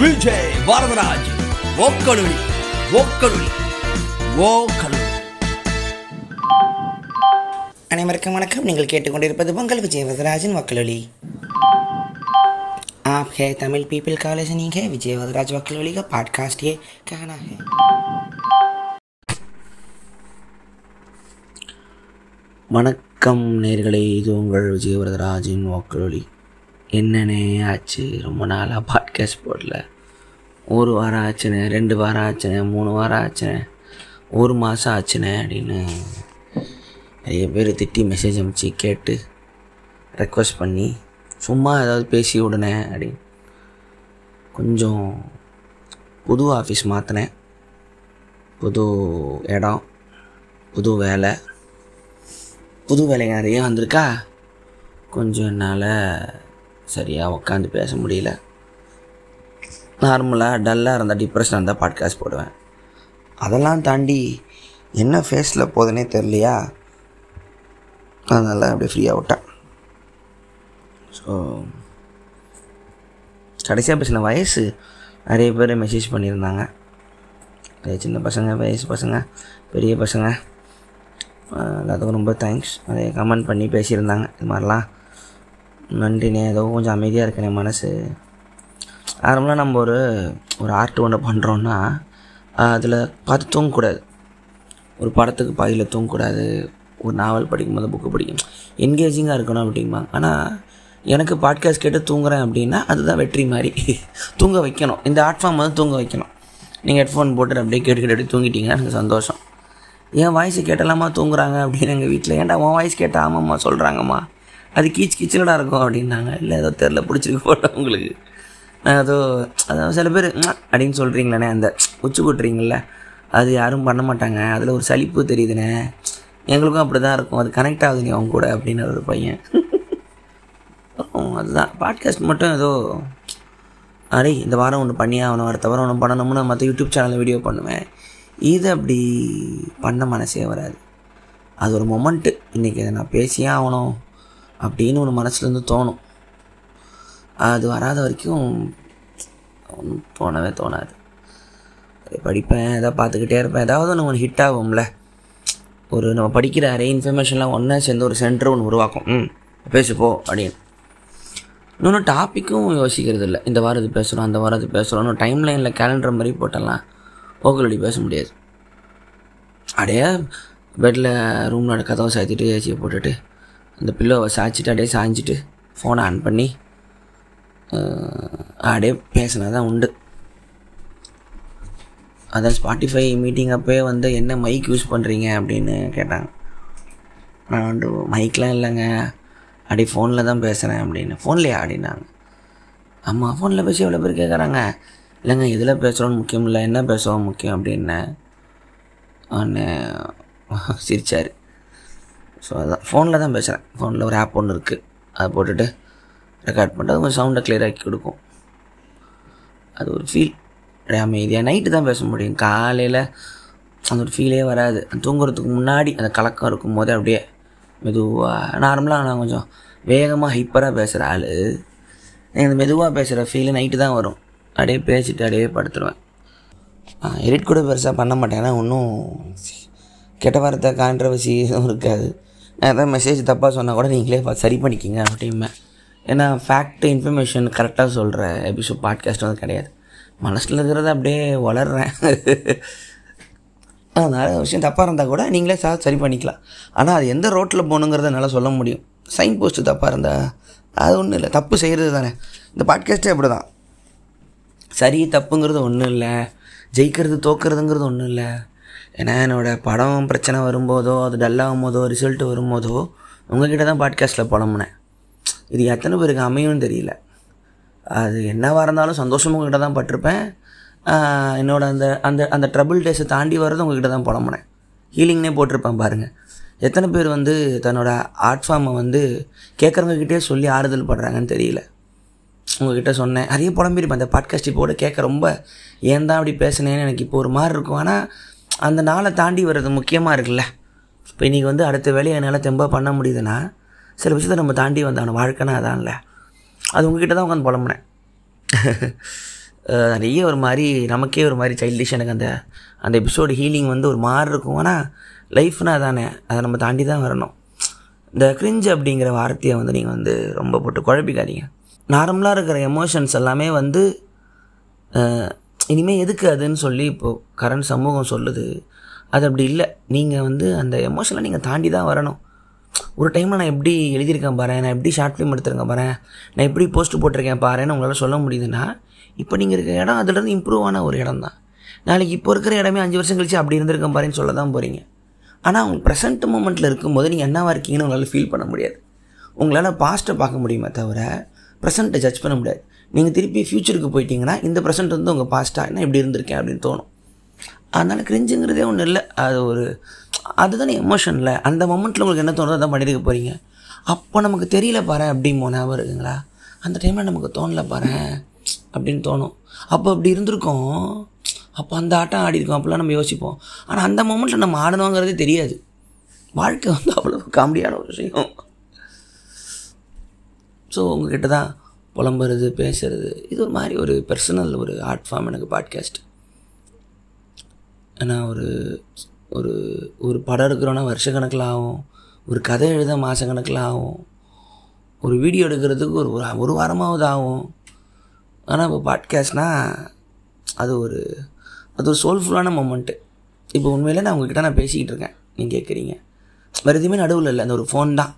விஜய் வரதராஜ் ஓக்கலுளி ஓக்கலுளி ஓக்கலுளி அனைவருக்கும் வணக்கம் நீங்கள் கேட்டுக்கொண்டிருப்பது பொங்கல் விஜய் வரதராஜன் வக்கலொலி आप है तमिल पीपल का लिसनिंग है विजय वरदराज वकलोली का पॉडकास्ट ये कहना है வணக்கம் நேர்களே இது உங்கள் விஜய் வரதராஜின் வாக்குலொலி என்னண்ணே ஆச்சு? ரொம்ப நாளாக பாட்காஸ்ட் போடல. ஒரு வாரம் ஆச்சுண்ணே ரெண்டு வாரம் ஆச்சுண்ணே மூணு வாரம் ஆச்சுண்ணே ஒரு மாதம் ஆச்சுண்ணே அப்படின்னு நிறைய பேர் திட்டி மெசேஜ் அனுப்பிச்சு கேட்டு ரெக்வஸ்ட் பண்ணி சும்மா ஏதாவது பேசி விடுனே அப்படின்னு கொஞ்சம் புது ஆஃபீஸ் மாற்றினேன் புது இடம் புது வேலை. புது வேலை நிறைய வந்திருக்கா? கொஞ்சம் என்னால் சரியாக உட்காந்து பேச முடியல. நார்மலாக டல்லாக இருந்தால் டிப்ரெஷன் இருந்தால் பாட்காஸ்ட் போடுவேன். அதெல்லாம் தாண்டி என்ன ஃபேஸில் போதுனே தெரியலையா? அதனால் அப்படியே ஃப்ரீயாக விட்டேன். ஸோ கடைசியாக பேசின வயசு நிறைய பேர் மெசேஜ் பண்ணியிருந்தாங்க. சின்ன பசங்க வயசு பசங்க பெரிய பசங்க. எல்லாத்துக்கும் ரொம்ப தேங்க்ஸ் நிறைய கமெண்ட் பண்ணி பேசியிருந்தாங்க. இது மாதிரிலாம் நன்றிண்ணே. ஏதோ கொஞ்சம் அமைதியாக இருக்கேன் என் மனசு. நார்மலாக நம்ம ஒரு ஒரு ஆர்ட் ஒன்று பண்ணுறோன்னா அதில் பார்த்து தூங்கக்கூடாது. ஒரு படத்துக்கு பாதியில் தூங்கக்கூடாது. ஒரு நாவல் படிக்கும்போது புக்கு படிக்கும். என்கேஜிங்காக இருக்கணும் அப்படிம்பாங்க. ஆனால் எனக்கு பாட்காஸ்ட் கேட்டு தூங்குறேன் அப்படின்னா அதுதான் வெற்றி மாதிரி. தூங்க வைக்கணும். இந்த ஆர்ட் ஃபார்ம் வந்து தூங்க வைக்கணும். நீங்கள் ஹெட்ஃபோன் போட்டு அப்படியே கேட்டு கேட்டு அப்படியே தூங்கிட்டீங்கன்னா எனக்கு சந்தோஷம். என் வாய்ஸ் கேட்டலாமா தூங்குறாங்க அப்படின்னு எங்கள் வீட்டில் ஏன்டா உன் வாய்ஸ் கேட்டால் ஆமாம்மா சொல்கிறாங்கம்மா அது கீச் கீச்சலடா இருக்கும் அப்படின்னாங்க. இல்லை ஏதோ தெரில பிடிச்சிருக்கு போட்டோம் உங்களுக்கு. நான் ஏதோ அதாவது சில பேர் அப்படின்னு சொல்கிறீங்களே அந்த உச்சி கொட்டுறீங்கள அது யாரும் பண்ண மாட்டாங்க. அதில் ஒரு சலிப்பு தெரியுதுண்ணே எங்களுக்கும் அப்படி தான் இருக்கும். அது கனெக்ட் ஆகுது நீ அவங்க கூட அப்படின்னு ஒரு பையன். அதுதான். பாட்காஸ்ட் மட்டும் ஏதோ அரே இந்த வாரம் ஒன்று பண்ணியே ஆகணும் அடுத்த வாரம் ஒன்று பண்ணணும்னு மற்ற யூடியூப் சேனலில் வீடியோ பண்ணுவேன். இது அப்படி பண்ண மனசே வராது. அது ஒரு மொமெண்ட்டு இன்றைக்கி அதை நான் பேசியே ஆகணும். அப்படின்னு ஒன்று மனசுலேருந்து தோணும். அது வராத வரைக்கும் ஒன்றும் தோணவே தோணாது. படிப்பேன் எதாவது பார்த்துக்கிட்டே இருப்பேன். ஏதாவது ஒன்று ஒன்று ஹிட் ஆகும்ல. ஒரு நம்ம படிக்கிற அரே இன்ஃபர்மேஷன்லாம் ஒன்றா சேர்ந்து ஒரு சென்டர் ஒன்று உருவாக்கும். ம் பேசுப்போ அப்படின்னு. இன்னொன்று டாப்பிக்கும் யோசிக்கிறது இல்லை. இந்த வாரம் இது பேசுகிறோம் அந்த வாரம் இது பேசுகிறோம் இன்னும் டைம் லைனில் கேலண்டர் மாதிரி போட்டெல்லாம் ஓக்கலடி பேச முடியாது. அப்படியே பெட்டில் ரூமில் கதவை சாத்திட்டு ஏசியை போட்டுட்டு அந்த பில்லோவை சாய்ச்சிட்டு அப்படியே சாய்ஞ்சிட்டு ஃபோனை ஆன் பண்ணி அப்படியே பேசினா தான் உண்டு. அதான் ஸ்பாட்டிஃபை மீட்டிங் அப்போயே வந்து என்ன மைக் யூஸ் பண்ணுறீங்க அப்படின்னு கேட்டாங்க. நான் வந்து மைக்லாம் இல்லைங்க. அப்படி ஃபோனில் தான் பேசுகிறேன் அப்படின்னு. ஃபோன்லையா அப்படின்னாங்க. ஆமாம் ஃபோனில் பேசி எவ்வளோ பேர் கேட்குறாங்க இல்லைங்க எதில் பேசுகிறோன்னு முக்கியம் இல்லை. என்ன பேசுவோம் முக்கியம்? அப்படின்னு அவனு சிரிச்சார். ஸோ அதான். ஃபோனில் தான் பேசுகிறேன் ஃபோனில் ஒரு ஆப் ஒன்று இருக்குது அதை போட்டுட்டு ரெக்கார்ட் பண்ணுறது அது கொஞ்சம் சவுண்டை கிளியராக்கி கொடுக்கும். அது ஒரு ஃபீல் அமைதியாக நைட்டு தான் பேச முடியும். காலையில் அந்த ஒரு ஃபீலே வராது. தூங்குறதுக்கு முன்னாடி அந்த கலக்கம் இருக்கும் போதே அப்படியே மெதுவாக நார்மலாக நான் கொஞ்சம் வேகமாக ஹைப்பராக பேசுகிற ஆள். எனக்கு மெதுவாக பேசுகிற ஃபீலு நைட்டு தான் வரும். அப்படியே பேசிட்டு அப்படியே படுத்துருவேன். எடிட் கூட பெருசாக பண்ண மாட்டேன். ஏன்னா ஒன்றும் கெட்ட வார்த்தை கான்ட்ரவர்சி எதுவும் இருக்காது. நான் எதாவது மெசேஜ் தப்பாக சொன்னால் கூட நீங்களே சரி பண்ணிக்கிங்க அப்படிமே ஏன்னா ஃபேக்ட் இன்ஃபர்மேஷன் கரெக்டாக சொல்கிற எபிசோட் பாட்காஸ்ட் வந்து கிடையாது. மனசில் இருக்கிறத அப்படியே வளர்றேன். அதனால் விஷயம் தப்பாக இருந்தால் கூட நீங்களே சா சரி பண்ணிக்கலாம். ஆனால் அது எந்த ரோட்டில் போகணுங்கிறத என்னால் சொல்ல முடியும். சைன் போஸ்ட்டு தப்பாக இருந்தால் அது ஒன்றும் இல்லை. தப்பு செய்கிறது தானே. இந்த பாட்காஸ்ட்டே அப்படி தான் சரி தப்புங்கிறது ஒன்றும் இல்லை. ஜெயிக்கிறது தோக்கிறதுங்கிறது ஒன்றும் இல்லை. ஏன்னா என்னோடய படம் பிரச்சனை வரும்போதோ அது டல்லாகும் போதோ ரிசல்ட் வரும்போதோ உங்ககிட்ட தான் பாட்காஸ்ட்டில் புலம்புனேன். இது எத்தனை பேருக்கு அமையும்னு தெரியல. அது என்னவாக இருந்தாலும் சந்தோஷமும் உங்ககிட்ட தான் பட்டிருப்பேன். என்னோட அந்த அந்த அந்த ட்ரபிள் டேஸை தாண்டி வர்றது உங்ககிட்ட தான் புலம்புனேன். ஹீலிங்னே போட்டிருப்பேன் பாருங்கள் எத்தனை பேர் வந்து தன்னோட ஆர்ட் ஃபார்மை வந்து கேட்குறவங்ககிட்டே சொல்லி ஆறுதல் படுறாங்கன்னு தெரியல. உங்ககிட்ட சொன்னேன். நிறைய புலம்பிருப்பேன். அந்த பாட்காஸ்ட் இப்போட கேட்க ரொம்ப ஏன் தான் அப்படி பேசுனேன்னு எனக்கு இப்போ ஒரு மாதிரி இருக்கும். ஆனால் அந்த நாளை தாண்டி வர்றது முக்கியமாக இருக்குல்ல. இப்போ இன்றைக்கி வந்து அடுத்த வேலையை என்னால் தெம்பாக பண்ண முடியுதுன்னா சில விஷயத்தை நம்ம தாண்டி வந்தான வாழ்க்கைனா அதான்ல. அது உங்ககிட்ட தான் உட்காந்து புலம்புனேன். நிறைய ஒரு மாதிரி நமக்கே ஒரு மாதிரி சைல்டிஷ் எனக்கு அந்த அந்த எபிசோடு ஹீலிங் வந்து ஒரு மாதிரி இருக்கும். ஆனால் லைஃப்னா அதானே அதை நம்ம தாண்டி தான் வரணும். இந்த கிரிஞ்ச் அப்படிங்கிற வார்த்தையை வந்து நீங்கள் வந்து ரொம்ப போட்டு குழப்பிக்காதீங்க. நார்மலாக இருக்கிற எமோஷன்ஸ் எல்லாமே வந்து இனிமேல் எதுக்கு அதுன்னு சொல்லி இப்போது கரண்ட் சமூகம் சொல்லுது. அது அப்படி இல்லை. நீங்கள் வந்து அந்த எமோஷனை நீங்கள் தாண்டி தான் வரணும். ஒரு டைமில் நான் எப்படி எழுதியிருக்கேன் பாரு நான் எப்படி ஷார்ட் ஃபிலிம் எடுத்திருக்கேன் பாரு நான் எப்படி போஸ்ட் போட்டிருக்கேன் பாருன்னு உங்களால் சொல்ல முடியுதுன்னா இப்போ நீங்கள் இருக்கிற இடம் அதுலேருந்து இம்ப்ரூவ் ஆன ஒரு இடம் தான். நாளைக்கு இப்போ இருக்கிற இடமே அஞ்சு வருஷம் கழிச்சு அப்படி இருந்திருக்கேன் பாருன்னு சொல்ல தான் போகிறீங்க ஆனால் உங்கள் ப்ரெசென்ட் மூமெண்ட்டில் இருக்கும்போது நீங்கள் என்னவாக இருக்கீங்கன்னு உங்களால் ஃபீல் பண்ண முடியாது. உங்களால் பாஸ்ட்டை பார்க்க முடியுமே தவிர ப்ரெசென்ட்டை ஜட்ஜ் பண்ண முடியாது. நீங்கள் திருப்பி ஃப்யூச்சருக்கு போயிட்டீங்கன்னா இந்த ப்ரெசென்ட் வந்து உங்கள் பாஸ்ட்டாக என்ன இப்படி இருந்திருக்கேன் அப்படின்னு தோணும். அதனால் கிரிஞ்சுங்கிறதே ஒன்றும் இல்லை. அது ஒரு அதுதானே எமோஷனில் அந்த மொமெண்ட்டில் உங்களுக்கு என்ன தோணுதோ அதான் பண்ணியிருக்க போகிறீங்க அப்போ நமக்கு தெரியல பாரு அப்படிமோ ஞாபகம் இருக்குங்களா? அந்த டைமில் நமக்கு தோணல பாரு அப்படின்னு தோணும். அப்போ அப்படி இருந்திருக்கோம். அப்போ அந்த ஆட்டம் ஆடி இருக்கோம் அப்படிலாம் நம்ம யோசிப்போம். ஆனால் அந்த மொமெண்ட்டில் நம்ம ஆடணுங்கிறதே தெரியாது. வாழ்க்கை வந்து அவ்வளோ காமெடியான ஒரு விஷயம். ஸோ உங்ககிட்ட தான் புலம்புறது பேசுறது. இது ஒரு மாதிரி ஒரு பர்சனல் ஒரு ஆர்ட் ஃபார்ம் எனக்கு பாட்காஸ்ட் ஏன்னா ஒரு ஒரு ஒரு படம் எடுக்கிறோன்னா வருஷக்கணக்கில் ஆகும். ஒரு கதை எழுத மாதக்கணக்கில் ஆகும். ஒரு வீடியோ எடுக்கிறதுக்கு ஒரு ஒரு வாரமாவது ஆகும். ஆனால் இப்போ பாட்காஸ்ட்னால் அது ஒரு அது ஒரு சோல்ஃபுல்லான மூமெண்ட்டு இப்போ உண்மையில் நான் உங்ககிட்ட நான் பேசிக்கிட்டு இருக்கேன். நீங்கள் கேட்குறீங்க. வேறு எதுவுமே நடுவில் இல்லை. அந்த ஒரு ஃபோன் தான்.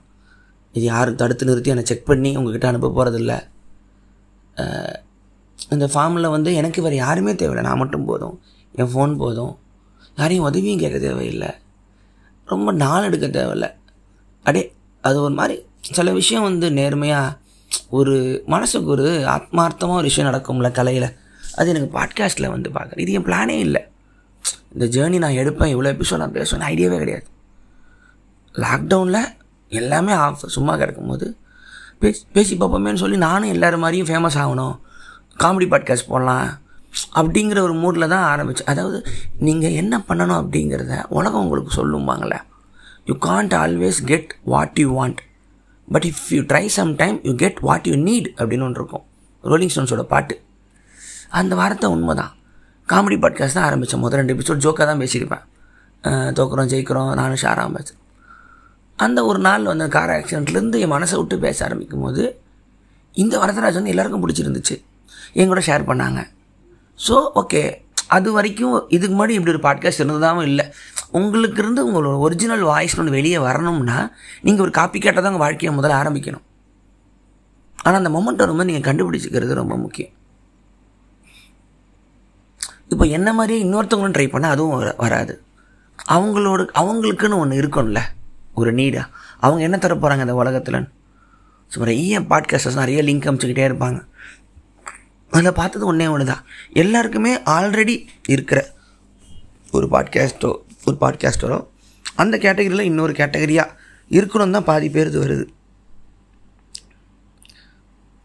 இது யாரும் தடுத்து நிறுத்தி என்னை செக் பண்ணி உங்ககிட்ட அனுப்ப போகிறதில்ல இந்த ஃபார்மில் வந்து எனக்கு வேறு யாருமே தேவையில்லை. நான் மட்டும் போதும். என் ஃபோன் போதும். யாரையும் உதவியும் கேட்க தேவையில்லை. ரொம்ப நாள் எடுக்க தேவையில்ல. அடே அது ஒரு மாதிரி சில விஷயம் வந்து நேர்மையாக ஒரு மனசுக்கு ஒரு ஆத்மார்த்தமாக ஒரு விஷயம் நடக்கும்ல கலையில். அது எனக்கு பாட்காஸ்ட்டில் வந்து பார்க்குறேன். இது என் பிளானே இல்லை. இந்த ஜேர்னி நான் எடுப்பேன். இவ்வளோ எபிசோட் நான் பேசுவேன் ஐடியாவே கிடையாது. லாக்டவுனில் எல்லாமே ஆஃப் சும்மா கிடக்கும்போது பேசி பேசி பார்ப்போமேன்னு சொல்லி நானும் எல்லோரும் மாதிரியும் ஃபேமஸ் ஆகணும். காமெடி பாட்காஸ்ட் போடலாம். அப்படிங்கிற ஒரு மூடில் தான் ஆரம்பித்தேன் அதாவது நீங்கள் என்ன பண்ணணும் அப்படிங்கிறத உலகம் உங்களுக்கு சொல்லும்பாங்களே you can't always get what you want but if you try some time you get what you need அப்படின்னு ஒன்று இருக்கும். ரோலிங் ஸ்டோன்ஸோட பாட்டு. அந்த வார்த்தை உண்மை தான் காமெடி பாட்காஸ்ட் தான் ஆரம்பித்தேன் முதல் ரெண்டு எபிசோட் ஜோக்காக தான் பேசியிருப்பேன். தோக்குறோம் ஜெயிக்கிறோம் நானும் ஷாராக பேசுகிறேன் அந்த ஒரு நாள் வந்து கார் ஆக்சிடெண்ட்லேருந்து என் மனசை விட்டு பேச ஆரம்பிக்கும் போது இந்த வரதராஜ் வந்து எல்லாருக்கும் பிடிச்சிருந்துச்சு. என் கூட ஷேர் பண்ணாங்க. ஸோ ஓகே அது வரைக்கும் இதுக்கு முன்னாடி இப்படி ஒரு பாட்காஸ்ட் இருந்ததாகவும் இல்லை. உங்களுக்கு இருந்து உங்களோட ஒரிஜினல் வாய்ஸ் ஒன்று வெளியே வரணும்னா நீங்கள் ஒரு காப்பி கேட்டால் தான் உங்கள் வாழ்க்கையை முதல்ல ஆரம்பிக்கணும். ஆனால் அந்த மொமெண்ட் வரும்போது நீங்கள் கண்டுபிடிச்சிக்கிறது ரொம்ப முக்கியம். இப்போ என்ன மாதிரியே இன்னொருத்தவங்களும் ட்ரை பண்ணால் அதுவும் வர- வராது. அவங்களோட அவங்களுக்குன்னு ஒன்று இருக்கும்ல. ஒரு நீடா அவங்க என்ன தர போகிறாங்க இந்த உலகத்தில்? ஸோ நிறைய பாட்காஸ்டர்ஸ் நிறைய லிங்க் அமைச்சிக்கிட்டே இருப்பாங்க. அதில் பார்த்தது ஒன்றே ஒன்று தான் எல்லாருக்குமே ஆல்ரெடி இருக்கிற ஒரு பாட்காஸ்டோ ஒரு பாட்காஸ்டரோ அந்த கேட்டகரியில் இன்னொரு கேட்டகரியாக இருக்கணும் தான் பாதி பேர் இது வருது.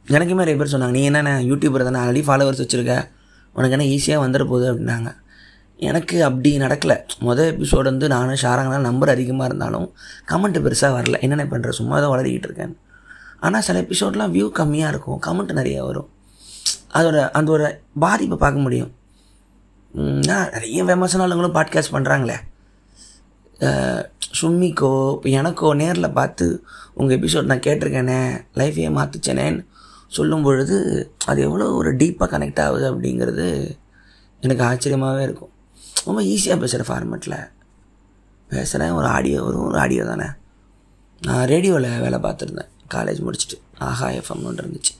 எனக்குமே நிறைய பேர் சொன்னாங்க நீ என்னென்ன யூடியூபர் தானே ஆல்ரெடி ஃபாலோவர்ஸ் வச்சுருக்க. உனக்கு என்ன ஈஸியாக வந்துட போகுது அப்படின்னாங்க. எனக்கு அப்படி நடக்கலை. மொதல் எபிசோடு வந்து நானும் ஷாராங்கலாம் நம்பர் அதிகமாக இருந்தாலும் கமெண்ட் பெருசாக வரல. என்னென்ன பண்ணுற சும்மா தான் வளரிக்கிட்டு இருக்கேன். ஆனால் சில எபிசோட்லாம் வியூ கம்மியாக இருக்கும். கமெண்ட் நிறைய வரும். அதோட அந்த ஒரு பாதிப்பை பார்க்க முடியும். நான் நிறைய ஃபேமஸான ஆளுங்களும் பாட்காஸ்ட் பண்ணுறாங்களே சும்மிக்கோ இப்போ எனக்கோ நேரில் பார்த்து உங்கள் எபிசோட் நான் கேட்டிருக்கேனே லைஃபையே மாற்றுச்சேனேன்னு சொல்லும் பொழுது அது எவ்வளோ ஒரு டீப்பாக கனெக்ட் ஆகுது அப்படிங்கிறது எனக்கு ஆச்சரியமாகவே இருக்கும். ரொம்ப ஈஸியாக பேசுகிற ஃபார்மேட்டில் பேசுகிறேன் ஒரு ஆடியோ வரும் ஒரு ஆடியோ தானே. நான் ரேடியோவில் வேலை பார்த்துருந்தேன். காலேஜ் முடிச்சுட்டு ஆஹா எஃப்எம்னு ஒன்று இருந்துச்சு.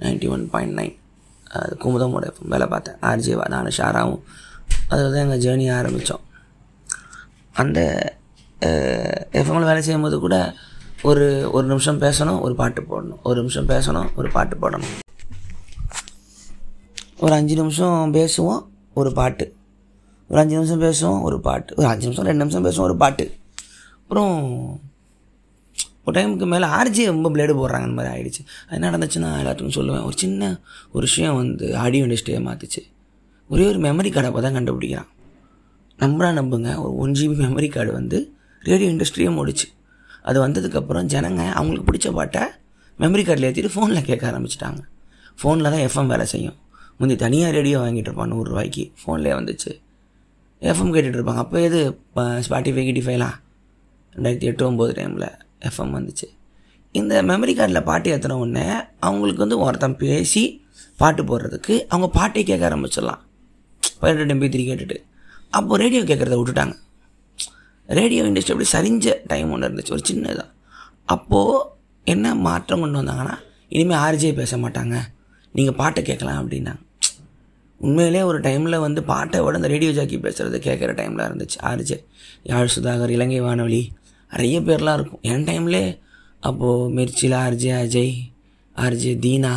நைன்ட்டி ஒன் பாயிண்ட் நைன் அது குமுதமோட எஃப்எம் வேலை பார்த்தேன். ஆர்ஜேவா நானும் ஷாராவும். அது வந்து எங்கள் ஜேர்னி ஆரம்பித்தோம் அந்த எஃப்எம்மில் வேலை செய்யும்போது கூட ஒரு ஒரு நிமிஷம் பேசணும் ஒரு பாட்டு போடணும். ஒரு நிமிஷம் பேசணும் ஒரு பாட்டு போடணும். ஒரு அஞ்சு நிமிஷம் பேசுவோம் ஒரு பாட்டு. ஒரு அஞ்சு நிமிஷம் பேசுவோம் ஒரு பாட்டு. ஒரு அஞ்சு நிமிஷம் ரெண்டு நிமிஷம் பேசுவோம் ஒரு பாட்டு. அப்புறம் ஒரு டைமுக்கு மேலே ஆர்ஜி ரொம்ப பிளேடு போடுறாங்க அந்த மாதிரி ஆகிடுச்சு அது என்ன நடந்துச்சுன்னா எல்லாத்துக்கும் சொல்லுவேன். ஒரு சின்ன ஒரு விஷயம் வந்து ஆடியோ இண்டஸ்ட்ரியை மாற்றிச்சு ஒரே ஒரு மெமரி கார்டை அப்போ தான் கண்டுபிடிக்கிறான். நம்புறா நம்புங்க. ஒரு ஒன் ஜிபி மெமரி கார்டு வந்து ரேடியோ இண்டஸ்ட்ரியே முடிச்சு. அது வந்ததுக்கப்புறம் ஜனங்க அவங்களுக்கு பிடிச்ச பாட்டை மெமரி கார்டில் ஏற்றிட்டு ஃபோனில் கேட்க ஆரம்பிச்சிட்டாங்க. ஃபோனில் தான் எஃப்எம் வேலை செய்யும். முந்தி தனியாக ரேடியோ வாங்கிட்டு இருப்பான் நூறுரூவாய்க்கு ஃபோன்லேயே வந்துச்சு. எஃப்எம் கேட்டுட்ருப்பாங்க. அப்போ எது? ஸ்பாட்டிஃபை கிட்டிஃபைலாம் ரெண்டாயிரத்தி எட்டு ஒம்பது டைமில் எஃப்எம் வந்துச்சு. இந்த மெமரி கார்டில் பாட்டு ஏற்றின உடனே அவங்களுக்கு வந்து ஒருத்தன் பேசி பாட்டு போடுறதுக்கு அவங்க பாட்டே கேட்க ஆரம்பிச்சிடலாம். பதினெட்டு எம்பி த்ரீ கேட்டுட்டு. அப்போ ரேடியோ கேட்குறத விட்டுட்டாங்க. ரேடியோ இண்டஸ்ட்ரி அப்படி சரிஞ்ச டைம் ஒன்று இருந்துச்சு. ஒரு சின்னதாக அப்போது என்ன மாற்றம் கொண்டு வந்தாங்கன்னா இனிமேல் ஆர்ஜே பேச மாட்டாங்க. நீங்கள் பாட்டை கேட்கலாம் அப்படின்னாங்க. உண்மையிலே ஒரு டைமில் வந்து பாட்டை விட அந்த ரேடியோ ஜாக்கி பேசுகிறது கேட்குற டைமில் இருந்துச்சு. ஆர்ஜே யாழ் சுதாகர் இலங்கை வானொலி நிறைய பேர்லாம் இருக்கும். என் டைம்லே அப்போது மிர்ச்சியில் RJ Ajay RJ Dheena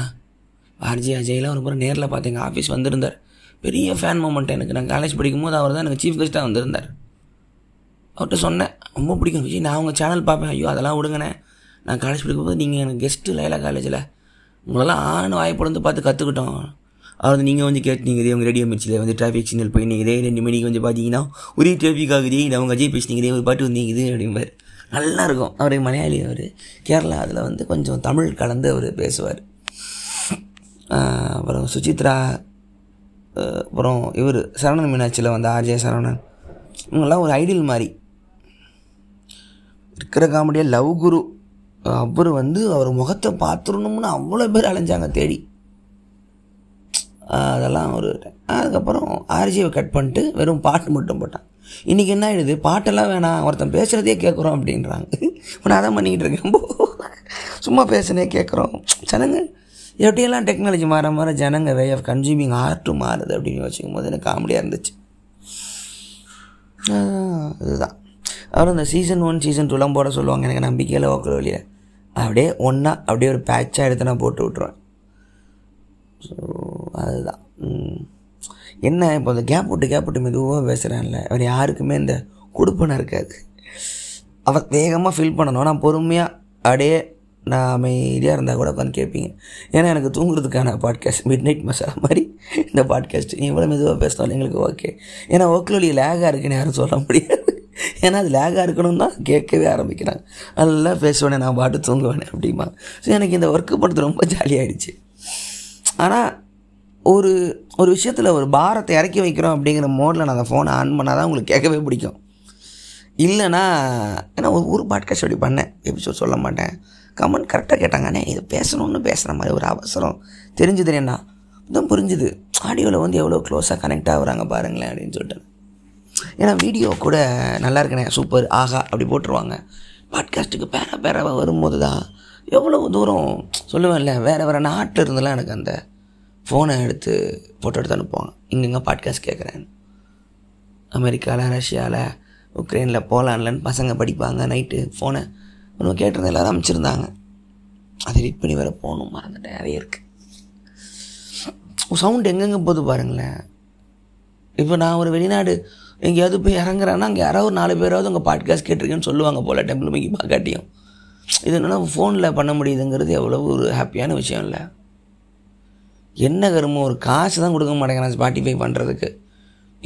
RJ அஜய்லாம் ஒரு முறை நேரில் பார்த்து எங்கள் ஆஃபீஸ் வந்திருந்தார். பெரிய ஃபேன் மூமெண்ட் எனக்கு. நான் காலேஜ் படிக்கும்போது அவர் தான் எனக்கு சீஃப் கெஸ்ட்டாக வந்திருந்தார். அவர்கிட்ட சொன்னேன் ரொம்ப பிடிக்கும் விஜய் நான் உங்கள் சேனல் பார்ப்பேன். ஐயோ அதெல்லாம் விடுங்கண்ணே. நான் காலேஜ் படிக்கும்போது நீங்கள் எனக்கு கெஸ்ட்டு லைலா காலேஜில் உங்களெல்லாம் ஆண் வாய்ப்பு பார்த்து கற்றுக்கிட்டோம் அவர் வந்து நீங்கள் வந்து கேட்டீங்க இதே உங்கள் ரேடியோ மிர்ச்சியில் வந்து டிராஃபிக் சிக்னல் போய் நீங்கள் இதே ரெண்டு மணிக்கு வந்து பார்த்தீங்கன்னா ஒரே டிராஃபிக் ஆகுது இது அவங்க அஜய் பேசினீங்க இதே ஒரு பாட்டு வந்தீங்க இது அப்படிம்பார். நல்லா இருக்கும். அவர் மலையாளி அவர். கேரளா அதில் வந்து கொஞ்சம் தமிழ் கலந்து அவர் பேசுவார். அப்புறம் சுசித்ரா அப்புறம் இவர் சரவணன் மீனாட்சியில் வந்த ஆர்ஜே சரவணன். இவங்கெல்லாம் ஒரு ஐடியல் மாதிரி. இருக்கிற காமெடியாக லவ் குரு. அவர் வந்து அவர் முகத்தை பார்த்துடணும்னு அவ்வளோ பேர் அலைஞ்சாங்க தேடி. அதெல்லாம் ஒரு அதுக்கப்புறம் ஆர்ஜியை கட் பண்ணிட்டு வெறும் பாட்டு மட்டும் போட்டான். இன்றைக்கி என்ன ஆகிடுது பாட்டெல்லாம் வேணாம். ஒருத்தன் பேசுகிறதே கேட்குறோம் அப்படின்றாங்க. இப்போ நான் அதான் பண்ணிக்கிட்டு இருக்கேன். சும்மா பேசுனே கேட்குறோம் ஜனங்க எப்படியெல்லாம் டெக்னாலஜி மாற மாற ஜனங்க வே ஆஃப் கன்சியூமிங் ஆர்ட்டும் மாறுது அப்படின்னு வச்சுக்கும் போது எனக்கு காமெடியாக இருந்துச்சு. இதுதான். அப்புறம் இந்த சீசன் ஒன் சீசன் டூலாம் போட சொல்லுவாங்க. எனக்கு நம்பிக்கையில் ஓக்கிற வழியில். அப்படியே ஒன்றா அப்படியே ஒரு பேட்சாக எடுத்து நான் போட்டு விட்ருவேன் ஸோ அதுதான். என்ன இப்போ இந்த கேப் விட்டு கேப் விட்டு மெதுவாக பேசுகிறேன்ல அவர் யாருக்குமே இந்த கொடுப்பனை இருக்காது. அவர் வேகமாக ஃபீல் பண்ணணும். நான் பொறுமையாக அப்படியே நான் அமைதியாக இருந்தால் கூட உட்காந்து கேட்பீங்க. ஏன்னா எனக்கு தூங்குறதுக்கான பாட்காஸ்ட் மிட் நைட் மசாலா மாதிரி இந்த பாட்காஸ்ட் நீ எவ்வளோ மெதுவாக பேசினாலும் எங்களுக்கு ஓகே ஏன்னா ஒக்கலொலி லேகாக இருக்குன்னு யாரும் சொல்ல முடியாது. ஏன்னா அது லேகாக இருக்கணும் தான் கேட்கவே ஆரம்பிக்கிறாங்க. நல்லா பேசுவேனே நான் பாட்டு தூங்குவேனே அப்படிமா ஸோ எனக்கு இந்த ஒர்க்கு பண்ணுறது ரொம்ப ஜாலியாகிடுச்சு ஆனால் ஒரு ஒரு விஷயத்தில் ஒரு பாரத்தை இறக்கி வைக்கிறோம் அப்படிங்கிற மோடில் நான் அந்த ஃபோனை ஆன் பண்ணால் தான் உங்களுக்கு கேட்கவே பிடிக்கும். இல்லைனா ஏன்னா ஒரு ஒரு பாட்காஸ்ட் அப்படி பண்ணேன். எபிசோட் சொல்ல மாட்டேன். கமெண்ட் கரெக்டாக கேட்டாங்கண்ணே இது பேசணும்னு பேசுகிற மாதிரி ஒரு அவசரம். தெரிஞ்சுது என்ன தான் புரிஞ்சுது. ஆடியோவில் வந்து எவ்வளோ க்ளோஸாக கனெக்ட் ஆகுறாங்க பாருங்களேன் அப்படின்னு சொல்லிட்டு. ஏன்னா வீடியோ கூட நல்லா இருக்குண்ணே சூப்பர் ஆஹா அப்படி போட்டுருவாங்க. பாட்காஸ்ட்டுக்கு பேரா பேராவாக வரும்போது தான் எவ்வளோ தூரம் சொல்லுவேன்ல வேறு வேறு நாட்டில் இருந்தெல்லாம் எனக்கு அந்த ஃபோனை எடுத்து ஃபோட்டோ எடுத்து அனுப்புவாங்க. இங்கெங்கே பாட்காஸ்ட் கேட்குறேன் அமெரிக்காவில் ரஷ்யாவில் உக்ரைனில் போலான்லன்னு பசங்க படிப்பாங்க. நைட்டு ஃபோனை ஒன்று கேட்டிருந்தேன். எல்லோரும் அமைச்சிருந்தாங்க அதை ரீட் பண்ணி வேறு போகணும். மறந்துட்டேன். நிறைய இருக்குது சவுண்ட் எங்கெங்கே போகுது பாருங்களேன். இப்போ நான் ஒரு வெளிநாடு எங்கேயாவது போய் இறங்குறேன்னா அங்கே யாராவது ஒரு நாலு பேராவது உங்கள் பாட்காஸ்ட் கேட்டிருக்கேன்னு சொல்லுவாங்க போல். Temple Mickey பார்க்காட்டியும். இது என்னென்னா ஃபோனில் பண்ண முடியுதுங்கிறது எவ்வளோ ஒரு ஹாப்பியான விஷயம் இல்லை. என்ன கருமோ ஒரு காசு தான் கொடுக்க மாட்டேங்கிறான் ஸ்பாட்டிஃபை பண்ணுறதுக்கு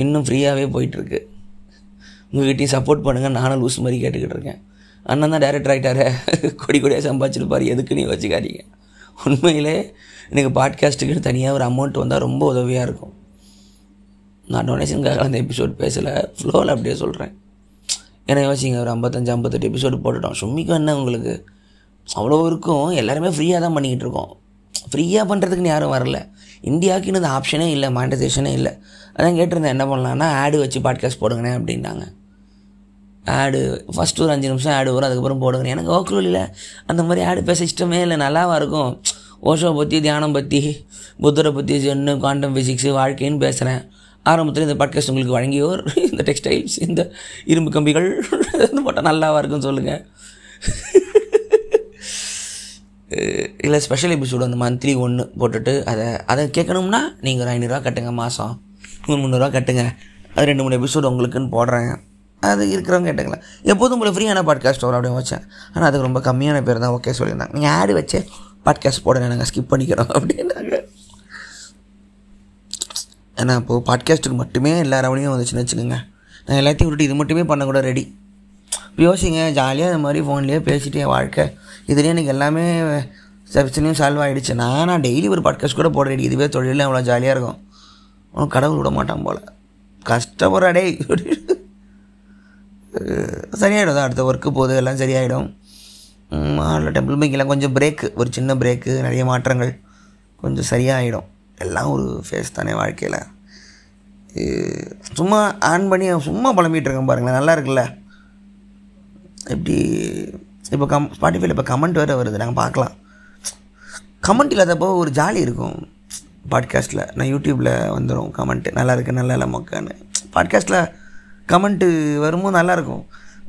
இன்னும் ஃப்ரீயாகவே போயிட்டுருக்கு. உங்கள்கிட்டையும் சப்போர்ட் பண்ணுங்கள் நானும் லூஸ் மாதிரி கேட்டுக்கிட்டு இருக்கேன். அண்ணன் தான் டேரக்டர் ஆகிட்டாரு கொடி கொடியாக சம்பாதிச்சிருப்பார். எதுக்கு நீ வச்சுக்காதீங்க உண்மையிலே எனக்கு பாட்காஸ்ட்டுக்கு தனியாக ஒரு அமௌண்ட் வந்தால் ரொம்ப உதவியாக இருக்கும். நான் டொனேஷனுக்காக அந்த எபிசோட் பேசலை. ஃப்ளோவில் அப்படியே சொல்கிறேன் ஏன்னா யோசிங்க ஒரு ஐம்பத்தஞ்சு ஐம்பத்தெட்டு எபிசோடு போட்டுட்டோம். சும்மிக்கும் என்ன உங்களுக்கு? அவ்வளோ இருக்கும். எல்லாருமே ஃப்ரீயாக தான் பண்ணிக்கிட்டு இருக்கோம். ஃப்ரீயாக பண்ணுறதுக்குன்னு யாரும் வரல. இந்தியாவுக்குன்னு இந்த ஆப்ஷனே இல்லை மானிட்டைசேஷனே இல்லை. அதான் கேட்டிருந்தேன் என்ன பண்ணலான்னா ஆடு வச்சு பாட்காஸ்ட் போடுங்கண்ணே அப்படின்னாங்க. ஆடு ஃபஸ்ட்டு ஒரு அஞ்சு நிமிஷம் ஆடு வரும் அதுக்கப்புறம் போடுங்க எனக்கு ஓக்கலூலில் அந்த மாதிரி ஆடு பேச இஷ்டமே இல்லை நல்லாவாக இருக்கும். ஓஷோ பற்றி தியானம் பற்றி புத்தரை பற்றி ஜென்னு குவாண்டம் ஃபிசிக்ஸு வாழ்க்கைன்னு பேசுகிறேன் ஆரம்பத்தில் இந்த பாட்காஸ்ட் உங்களுக்கு வழங்கியோர் இந்த டெக்ஸ்டைல்ஸ் இந்த இரும்பு கம்பிகள் போட்டால் நல்லாவாக இருக்குன்னு சொல்லுங்கள் இல்லை ஸ்பெஷல் எபிசோடு அந்த மந்த்லி ஒன்று போட்டுட்டு அதை அதை கேட்கணும்னா நீங்கள் ஒரு ஐநூறுரூவா கட்டுங்க மாதம் ஒரு முந்நூறுரூவா கட்டுங்க. அது ரெண்டு மூணு எபிசோடு உங்களுக்குன்னு போடுறேன். அது இருக்கிறவங்க கேட்டுக்கலாம் எப்போதும் உங்களை ஃப்ரீயான பாட்காஸ்ட் வரும் அப்படின்னு வச்சேன். ஆனால் அதுக்கு ரொம்ப கம்மியான பேர் தான் ஓகே சொல்லியிருந்தாங்க. நீங்கள் ஆடு வச்சு பாட்காஸ்ட் போட நாங்கள் ஸ்கிப் பண்ணிக்கிறோம் அப்படின்னாங்க. ஏன்னா இப்போது பாட்காஸ்ட்டுக்கு மட்டுமே எல்லா ரவணையும் வந்துச்சுன்னு வச்சுக்கோங்க நான் எல்லாத்தையும் விட்டுட்டு இது மட்டுமே பண்ண கூட ரெடி யோசிங்க ஜாலியாக இந்த மாதிரி ஃபோன்லேயே பேசிட்டு என் வாழ்க்கை. இதுலேயே எனக்கு எல்லாமே பிரச்சனையும் சால்வ் ஆகிடுச்சு நான் டெய்லி ஒரு பாட்காஸ்ட் கூட போடுறேன் இதுவே தொழிலில் அவ்வளோ ஜாலியாக இருக்கும். அவன் கடவுள் விட மாட்டான் போல். கஷ்டப்படுறா டேய். சரியாயிடும். தான் அடுத்த ஒர்க்கு போகுது எல்லாம் சரியாயிடும். அதில் டெம்பிள் பைக்கெல்லாம் கொஞ்சம் பிரேக்கு ஒரு சின்ன பிரேக்கு நிறைய மாற்றங்கள். கொஞ்சம் சரியாகிடும் எல்லாம் ஒரு ஃபேஸ் தானே வாழ்க்கையில். சும்மா ஆன் பண்ணி சும்மா புலம்பிகிட்டு இருக்கேன் பாருங்களேன். நல்லா இருக்குல்ல? எப்படி இப்போ கம் ஸ்பாட்டிஃபைல இப்போ கமெண்ட் வேறு வருது நாங்கள் பார்க்கலாம். கமெண்ட் இல்லாதப்போ ஒரு ஜாலி இருக்கும். பாட்காஸ்ட்டில் நான் யூடியூப்பில் வந்துடும் கமெண்ட்டு நல்லா இருக்கு நல்லா இல்லை மொக்கான்னு. பாட்காஸ்ட்டில் கமெண்ட்டு வரும்போது நல்லாயிருக்கும்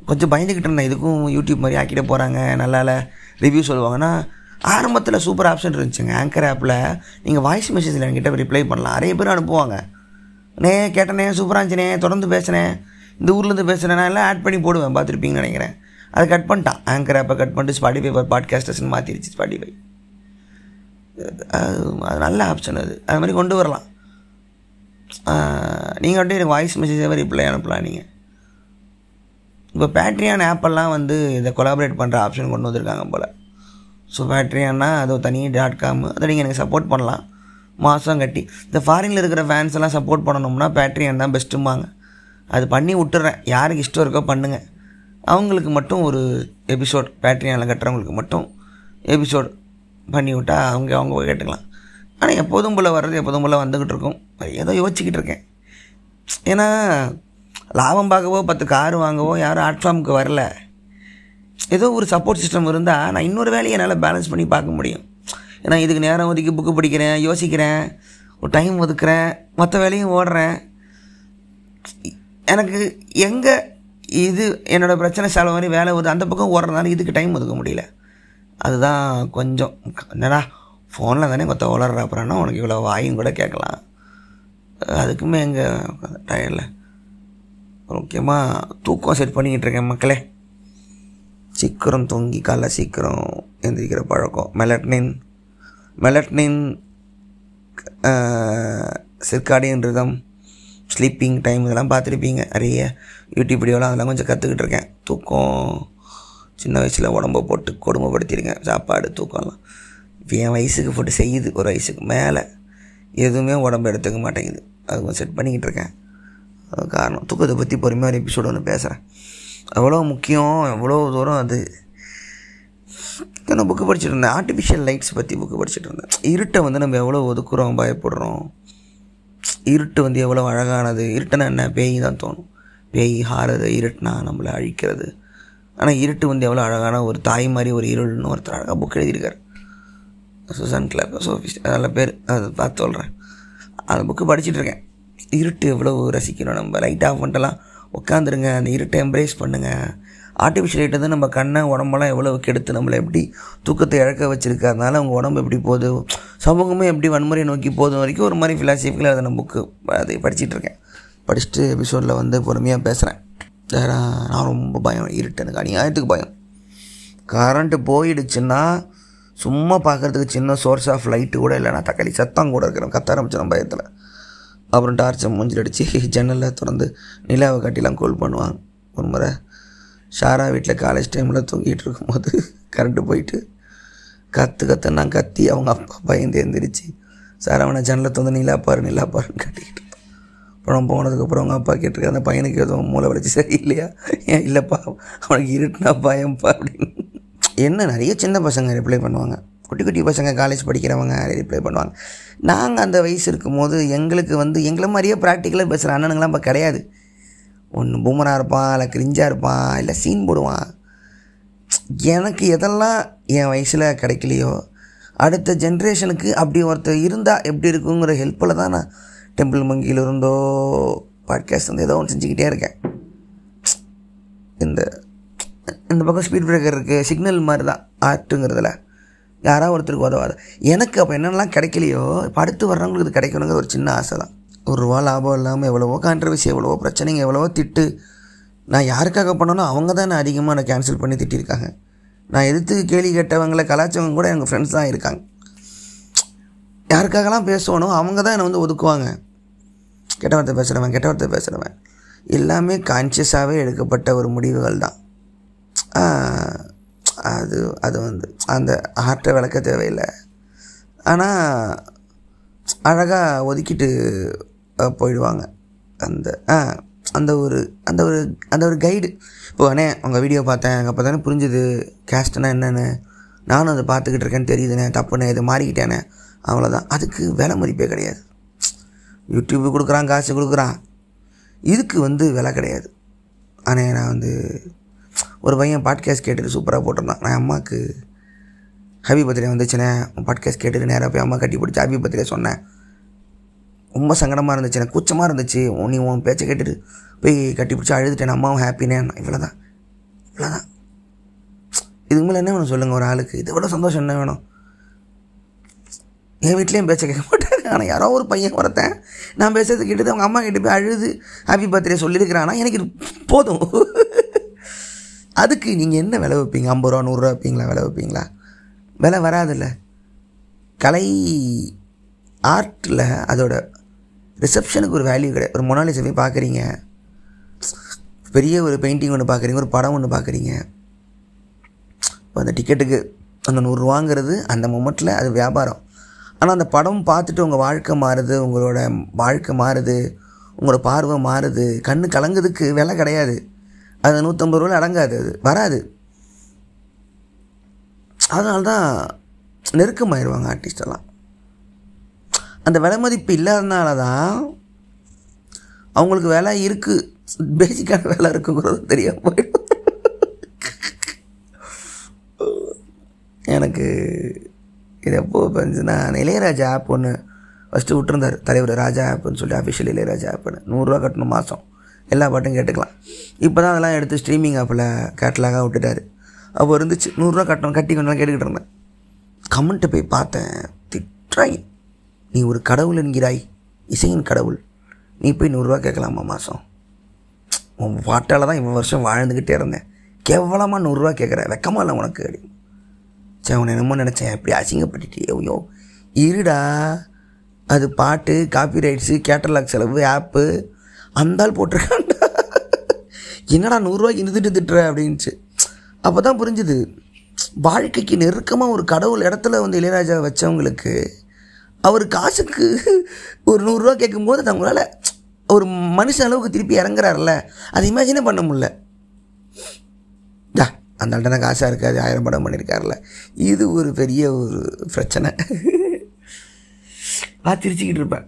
கொஞ்சம் பயந்துக்கிட்டு இருந்தேன் இதுக்கும் யூடியூப் மாதிரி ஆக்கிட போகிறாங்க நல்லா இல்லை ரிவ்யூ சொல்லுவாங்கன்னா ஆரம்பத்தில் சூப்பர் ஆப்ஷன் இருந்துச்சுங்க. ஆங்கர் ஆப்பில் நீங்கள் வாய்ஸ் மெசேஜில் என்கிட்ட ரிப்ளை பண்ணலாம். நிறைய பேர் அனுப்புவாங்க. நே கேட்டனே சூப்பராக இருந்துச்சுனே தொடர்ந்து பேசுனேன். இந்த ஊர்லேருந்து பேசுகிறேன் எல்லாம் ஆட் பண்ணி போடுவேன். பார்த்துருப்பீங்கன்னு நினைக்கிறேன். அதை கட் பண்ணிட்டான். ஆங்கர் ஆப்பை கட் பண்ணிட்டு ஸ்பாட்டிஃபை பாட்காஸ்டர்ஸ்னு மாற்றிடுச்சு ஸ்பாட்டிஃபை அது அது நல்ல ஆப்ஷன் அது. அது மாதிரி கொண்டு வரலாம். நீங்கள் வந்து எனக்கு வாய்ஸ் மெசேஜாக ரிப்ளை அனுப்பலாம் நீங்கள் இப்போ பேட்ரியான் ஆப்பெல்லாம் வந்து இதை கொலாபரேட் பண்ணுற ஆப்ஷன் கொண்டு வந்திருக்காங்க போல். ஸோ பேட்ரியான்னா அது தனி டாட் காம் அதை நீங்கள் எனக்கு சப்போர்ட் பண்ணலாம். மாதம் கட்டி. இந்த ஃபாரினில் இருக்கிற ஃபேன்ஸ் எல்லாம் சப்போர்ட் பண்ணணும்னா பேட்ரியான் தான் பெஸ்ட்டும்பாங்க அது பண்ணி விட்டுறேன். யாருக்கு இஷ்டம் இருக்கோ பண்ணுங்கள் அவங்களுக்கு மட்டும் ஒரு எபிசோட் பேட்ரியானில் கட்டுறவங்களுக்கு மட்டும் எபிசோட் பண்ணி விட்டால் அவங்க அவங்க கேட்டுக்கலாம். ஆனால் எப்போதும் போல் வர்றது எப்போதும் போல் வந்துக்கிட்டு இருக்கும். ஏதோ யோசிச்சுக்கிட்டு இருக்கேன். ஏன்னா லாபம் பார்க்கவோ பத்து கார் வாங்கவோ யாரும் ஆட்ஃபார்முக்கு வரல. ஏதோ ஒரு சப்போர்ட் சிஸ்டம் இருந்தால் நான் இன்னொரு வேலையை என்னால் பேலன்ஸ் பண்ணி பார்க்க முடியும். ஏன்னா இதுக்கு நேரம் ஒதுக்கி புக்கு படிக்கிறேன் யோசிக்கிறேன் ஒரு டைம் ஒதுக்குறேன் மற்ற வேலையும் ஓடுறேன். எனக்கு எங்கே இது என்னோடய பிரச்சனை செலவு மாதிரி வேலை வருது அந்த பக்கம் ஓடுறதுனால இதுக்கு டைம் ஒதுக்க முடியல. அதுதான் கொஞ்சம். என்னடா ஃபோனில் தானே கொத்த உளர்ற அப்புறம்னா உனக்கு இவ்வளோ வாயும் கூட கேட்கலாம். அதுக்குமே எங்கள் டயரில் முக்கியமாக தூக்கம் செட் பண்ணிக்கிட்டு இருக்கேன் மக்களே. சீக்கிரம் தூங்கி காலைல சீக்கிரம் எந்திரிக்கிற பழக்கம். Melatonin melatonin circadian rhythm. Sleeping time இதெல்லாம் பார்த்துருப்பீங்க. நிறைய யூடியூப் வீடியோலாம் அதெல்லாம் கொஞ்சம் கற்றுக்கிட்டு இருக்கேன். தூக்கம். சின்ன வயசில் உடம்ப போட்டு கொடுமைப்படுத்திருக்கேன் சாப்பாடு தூக்கம்லாம். இப்போ என் வயசுக்கு போட்டு செய்யுது. ஒரு வயசுக்கு மேலே எதுவுமே உடம்பு எடுத்துக்க மாட்டேங்குது. அது கொஞ்சம் செட் பண்ணிக்கிட்டு இருக்கேன். அது காரணம். தூக்கத்தை பற்றி பொறுமையாக ஒரு எபிசோடு ஒன்று பேசுகிறேன் எவ்வளோ முக்கியம்? எவ்வளோ தூரம் அது? நான் புக்கு படிச்சுட்டு இருந்தேன். ஆர்டிஃபிஷியல் லைட்ஸ் பற்றி புக்கு படிச்சுட்டு இருந்தேன். இருட்டை வந்து நம்ம எவ்வளோ ஒதுக்குறோம்? பயப்படுறோம். இருட்டு வந்து எவ்வளோ அழகானது. இருட்டுனா என்ன? பேய் தான் தோணும். பேய் ஹாரது இருட்டுனா நம்மளை அழிக்கிறது. ஆனால் இருட்டு வந்து எவ்வளோ அழகான ஒரு தாய் மாதிரி ஒரு இருள்னு ஒருத்தர் அழகாக புக் எழுதியிருக்கார். சுசான் கிளப் சோஃபிஸ் நல்ல பேர். அதை பார்த்து சொல்கிறேன் அந்த புக்கு படிச்சுட்ருக்கேன் இருட்டு எவ்வளோ ரசிக்கிறோம் நம்ம. லைட் ஆஃப் பண்ணிட்டெல்லாம் உட்காந்துருங்க அந்த இருட்டை எம்ப்ரேஸ் பண்ணுங்கள் ஆர்டிஃபிஷியல் லைட் வந்து நம்ம கண்ணை உடம்பெல்லாம் எவ்வளோ கெடுத்து நம்மளை எப்படி தூக்கத்தை இழக்க வச்சுருக்கு. அதனால் அவங்க உடம்பு எப்படி போகுது? சமூகமே எப்படி வன்முறை நோக்கி போதும் வரைக்கும் ஒரு மாதிரி ஃபிலாசபிக்கில் அதை நான் புக்கு அதை படிச்சுட்டு இருக்கேன். படிச்சுட்டு எபிசோடில் வந்து பொறுமையாக பேசுகிறேன் வேற நான் ரொம்ப பயம் இருட்டு எனக்கு அநியாயத்துக்கு பயம். கரண்ட்டு போயிடுச்சுன்னா சும்மா பார்க்குறதுக்கு சின்ன சோர்ஸ் ஆஃப் லைட்டு கூட இல்லைனா தக்காளி சத்தம் கூட இருக்கிறேன். கத்த ஆரம்பிச்சிடும் பயத்தில். அப்புறம் டார்ச்சை மூஞ்சில் அடித்து ஜன்னலில் திறந்து நிலாவை காட்டிலாம் கோல் பண்ணுவாங்க. ஒரு முறை ஷாரா வீட்டில் காலேஜ் டைமில் தூங்கிட்டு இருக்கும்போது கரண்ட்டு போயிட்டு கற்று கற்று நான் கத்தி அவங்க அப்பா பயந்து எழுந்திரிச்சு சார் அவனை ஜன்னலை தந்து நிலா பாரு நிலா பாருன்னு கட்டிக்கிட்டு அப்புறம் போனதுக்கப்புறம் அவங்க அப்பா கேட்டிருக்காரு அந்த பையனுக்கு எதுவும் மூளை வளைச்சி சரி இல்லையா ஏன் இல்லைப்பா அவனுக்கு இருட்டுனா பயம்ப்பா அப்படின்னு. என்ன நிறைய சின்ன பசங்க ரிப்ளை பண்ணுவாங்க. குட்டி குட்டி பசங்க காலேஜ் படிக்கிறவங்க ரிப்ளை பண்ணுவாங்க. நாங்கள் அந்த வயசு இருக்கும்போது எங்களுக்கு வந்து எங்களை மாதிரியே ப்ராக்டிக்கலாக பேசுகிற அண்ணனுங்களாம் இப்போ கிடையாது. ஒன்று பூமராக இருப்பான் இல்லை கிரிஞ்சாக இருப்பான் இல்லை சீன் போடுவான் எனக்கு எதெல்லாம் என் வயசில் கிடைக்கலையோ அடுத்த ஜென்ரேஷனுக்கு அப்படி ஒருத்தர் இருந்தால் எப்படி இருக்குங்கிற ஹெல்ப்பில் தான் நான் டெம்பிள் மங்கியில் இருந்தோ பாட்காஸ்ட் வந்து ஏதோ ஒன்று செஞ்சுக்கிட்டே இருக்கேன். இந்த இந்த பக்கம் ஸ்பீட் பிரேக்கர் இருக்குது சிக்னல் மாதிரி தான் ஆர்ட்டுங்கிறதுல. யாராவது ஒருத்தருக்கு உதவாது. எனக்கு அப்போ என்னென்னலாம் கிடைக்கலையோ இப்போ அடுத்து வர்றவங்களுக்கு இது கிடைக்கணுங்கிற ஒரு சின்ன ஆசை தான். ஒரு ரூபா லாபம் இல்லாமல் எவ்வளவோ கான்ட்ரவர்சி எவ்வளவோ பிரச்சனைங்க எவ்வளவோ திட்டு. நான் யாருக்காக பண்ணனோ அவங்க தான் நான் அதிகமாக நான் கேன்சல் பண்ணி திட்டிருக்காங்க. நான் எதிர்த்து கேள்வி கேட்டவங்களை கலாச்சவங்க கூட எங்கள் ஃப்ரெண்ட்ஸ் தான் இருக்காங்க. யாருக்காகலாம் பேசணும் அவங்க தான் என்னை வந்து ஒதுக்குவாங்க. கெட்ட வார்த்தை பேசுகிறவன் கெட்ட வார்த்தை பேசுகிறவன் எல்லாமே கான்ஷியஸாகவே எடுக்கப்பட்ட ஒரு முடிவுகள் தான். அது அது வந்து அந்த ஆர்ட்டை விளக்க தேவையில்லை. ஆனால் அழகாக ஒதுக்கிட்டு போயிடுவாங்க. அந்த ஆ அந்த ஒரு அந்த ஒரு அந்த ஒரு கைடு இப்போ அண்ணே உங்கள் வீடியோ பார்த்தேன். அங்கே அப்போ தானே புரிஞ்சுது? கேஸ்ட்னா என்னென்னு? நானும் அதை பார்த்துக்கிட்டு இருக்கேன்னு தெரியுதுண்ணே. தப்புண்ணே இது மாறிக்கிட்டேனே. அவ்வளோதான் அதுக்கு விலை மதிப்பே கிடையாது. யூடியூப்பு கொடுக்குறான் காசு கொடுக்குறான். இதுக்கு வந்து விலை கிடையாது. ஆனால் நான் வந்து ஒரு பையன் பாட்காஸ்ட் கேட்டுட்டு சூப்பராக போட்டிருந்தான். நான் அம்மாவுக்கு ஹாப்பி பர்த்டே வந்துச்சுனே பாட்காஸ்ட் கேட்டுட்டு நேராக போய் அம்மா கட்டி பிடிச்சி ஹாப்பி பர்த்டே சொன்னேன். ரொம்ப சங்கடமாக இருந்துச்சு. எனக்கு கூச்சமாக இருந்துச்சு. உன் நீ உன் பேச்சை கேட்டுட்டு போய் கட்டி பிடிச்சி அழுதுட்டேன். அம்மாவும் ஹாப்பினே இவ்வளோ தான் இவ்வளோ தான் இதுக்கு மேலே என்ன வேணும் சொல்லுங்கள் ஒரு ஆளுக்கு? இதை விட சந்தோஷம் என்ன வேணும்? என் வீட்லேயும் பேச்ச கேட்க மாட்டாங்க ஆனால் யாரோ ஒரு பையன் ஒருத்தன். நான் பேசுறது கேட்டது அவங்க அம்மா கிட்ட போய் அழுது ஹாப்பி பர்த்டே சொல்லியிருக்கிறானா? எனக்கு இது போதும். அதுக்கு நீங்கள் என்ன விலை வைப்பீங்க? ஐம்பது ரூபா நூறுரூவா வைப்பீங்களா? விலை வைப்பீங்களா? விலை வராதில்ல. கலை ஆர்ட்டில் அதோட ரிசப்ஷனுக்கு ஒரு வேல்யூ கிடையாது ஒரு மொனாலிசை போய் பார்க்குறீங்க. பெரிய ஒரு பெயிண்டிங் ஒன்று பார்க்குறீங்க ஒரு படம் ஒன்று பார்க்குறீங்க. இப்போ அந்த டிக்கெட்டுக்கு அந்த நூறுரூவாங்கிறது அந்த மொமெண்ட்டில் அது வியாபாரம். ஆனால் அந்த படம் பார்த்துட்டு உங்கள் வாழ்க்கை மாறுது உங்களோட வாழ்க்கை மாறுது உங்களோட பார்வை மாறுது கண்ணு கலங்குறதுக்கு விலை கிடையாது. அது நூற்றம்பது ரூபாயில் அடங்காது அது வராது. அதனால தான் நெருக்கமாயிருவாங்க ஆர்டிஸ்டெல்லாம் அந்த விலை மதிப்பு இல்லாதனால தான் அவங்களுக்கு விலை இருக்குது பேசிக்கான வேலை இருக்குங்கிறது தெரியாமல் போயிடும். எனக்கு இது எப்போ வந்துச்சுன்னா இளையராஜா ஆப் ஒன்று ஃபஸ்ட்டு விட்டுருந்தார். தலைவர் ராஜா ஆப்னு சொல்லி அஃபிஷியல் இளையராஜா ஆப்னு நூறுரூவா கட்டணும் மாதம் எல்லா பாட்டும் கேட்டுக்கலாம். இப்போ தான் அதெல்லாம் எடுத்து ஸ்ட்ரீமிங் ஆப்பில் கேட்டலாக விட்டுட்டாரு. அப்போ இருந்துச்சு நூறுரூவா கட்டணும் கட்டி கொண்டு கேட்டுக்கிட்டு இருந்தேன். கமெண்ட்டை போய் பார்த்தேன். திட்டுறாங்க. நீ ஒரு கடவுள் என்கிறாய் இசையின் கடவுள். நீ போய் நூறுரூவா கேட்கலாமா மாதம் உன் பாட்டால் தான் இவன் வருஷம் வாழ்ந்துக்கிட்டே இருந்தேன். கேவலமாக நூறுரூவா கேட்குற வெக்கமா இல்லை உனக்கு அப்படின்னு சரி உன்னை என்னமோ நினச்சேன் எப்படி அசிங்கப்பட்டுட்டே ஐயோ. இருடா அது பாட்டு காப்பி ரைட்ஸு கேட்டலாக் செலவு ஆப்பு அந்தாள் போட்டிருக்கான்டா. என்னடா நூறுரூவாய்க்கு இருந்துட்டு திட்டுற அப்படின்ச்சு அப்போ தான் புரிஞ்சுது வாழ்க்கைக்கு நெருக்கமாக ஒரு கடவுள் இடத்துல வந்து இளையராஜா வச்சவங்களுக்கு அவர் காசுக்கு ஒரு நூறுரூவா கேட்கும்போது தங்களால் ஒரு மனுஷன் அளவுக்கு திருப்பி இறங்குறாருல அது இமேஜினே பண்ண முடியல. ஜா அந்த ஆள்கிட்ட காசாக இருக்காது. ஆயிரம் படம் பண்ணியிருக்காருல இது ஒரு பெரிய ஒரு பிரச்சனை. நான் இருப்பேன்.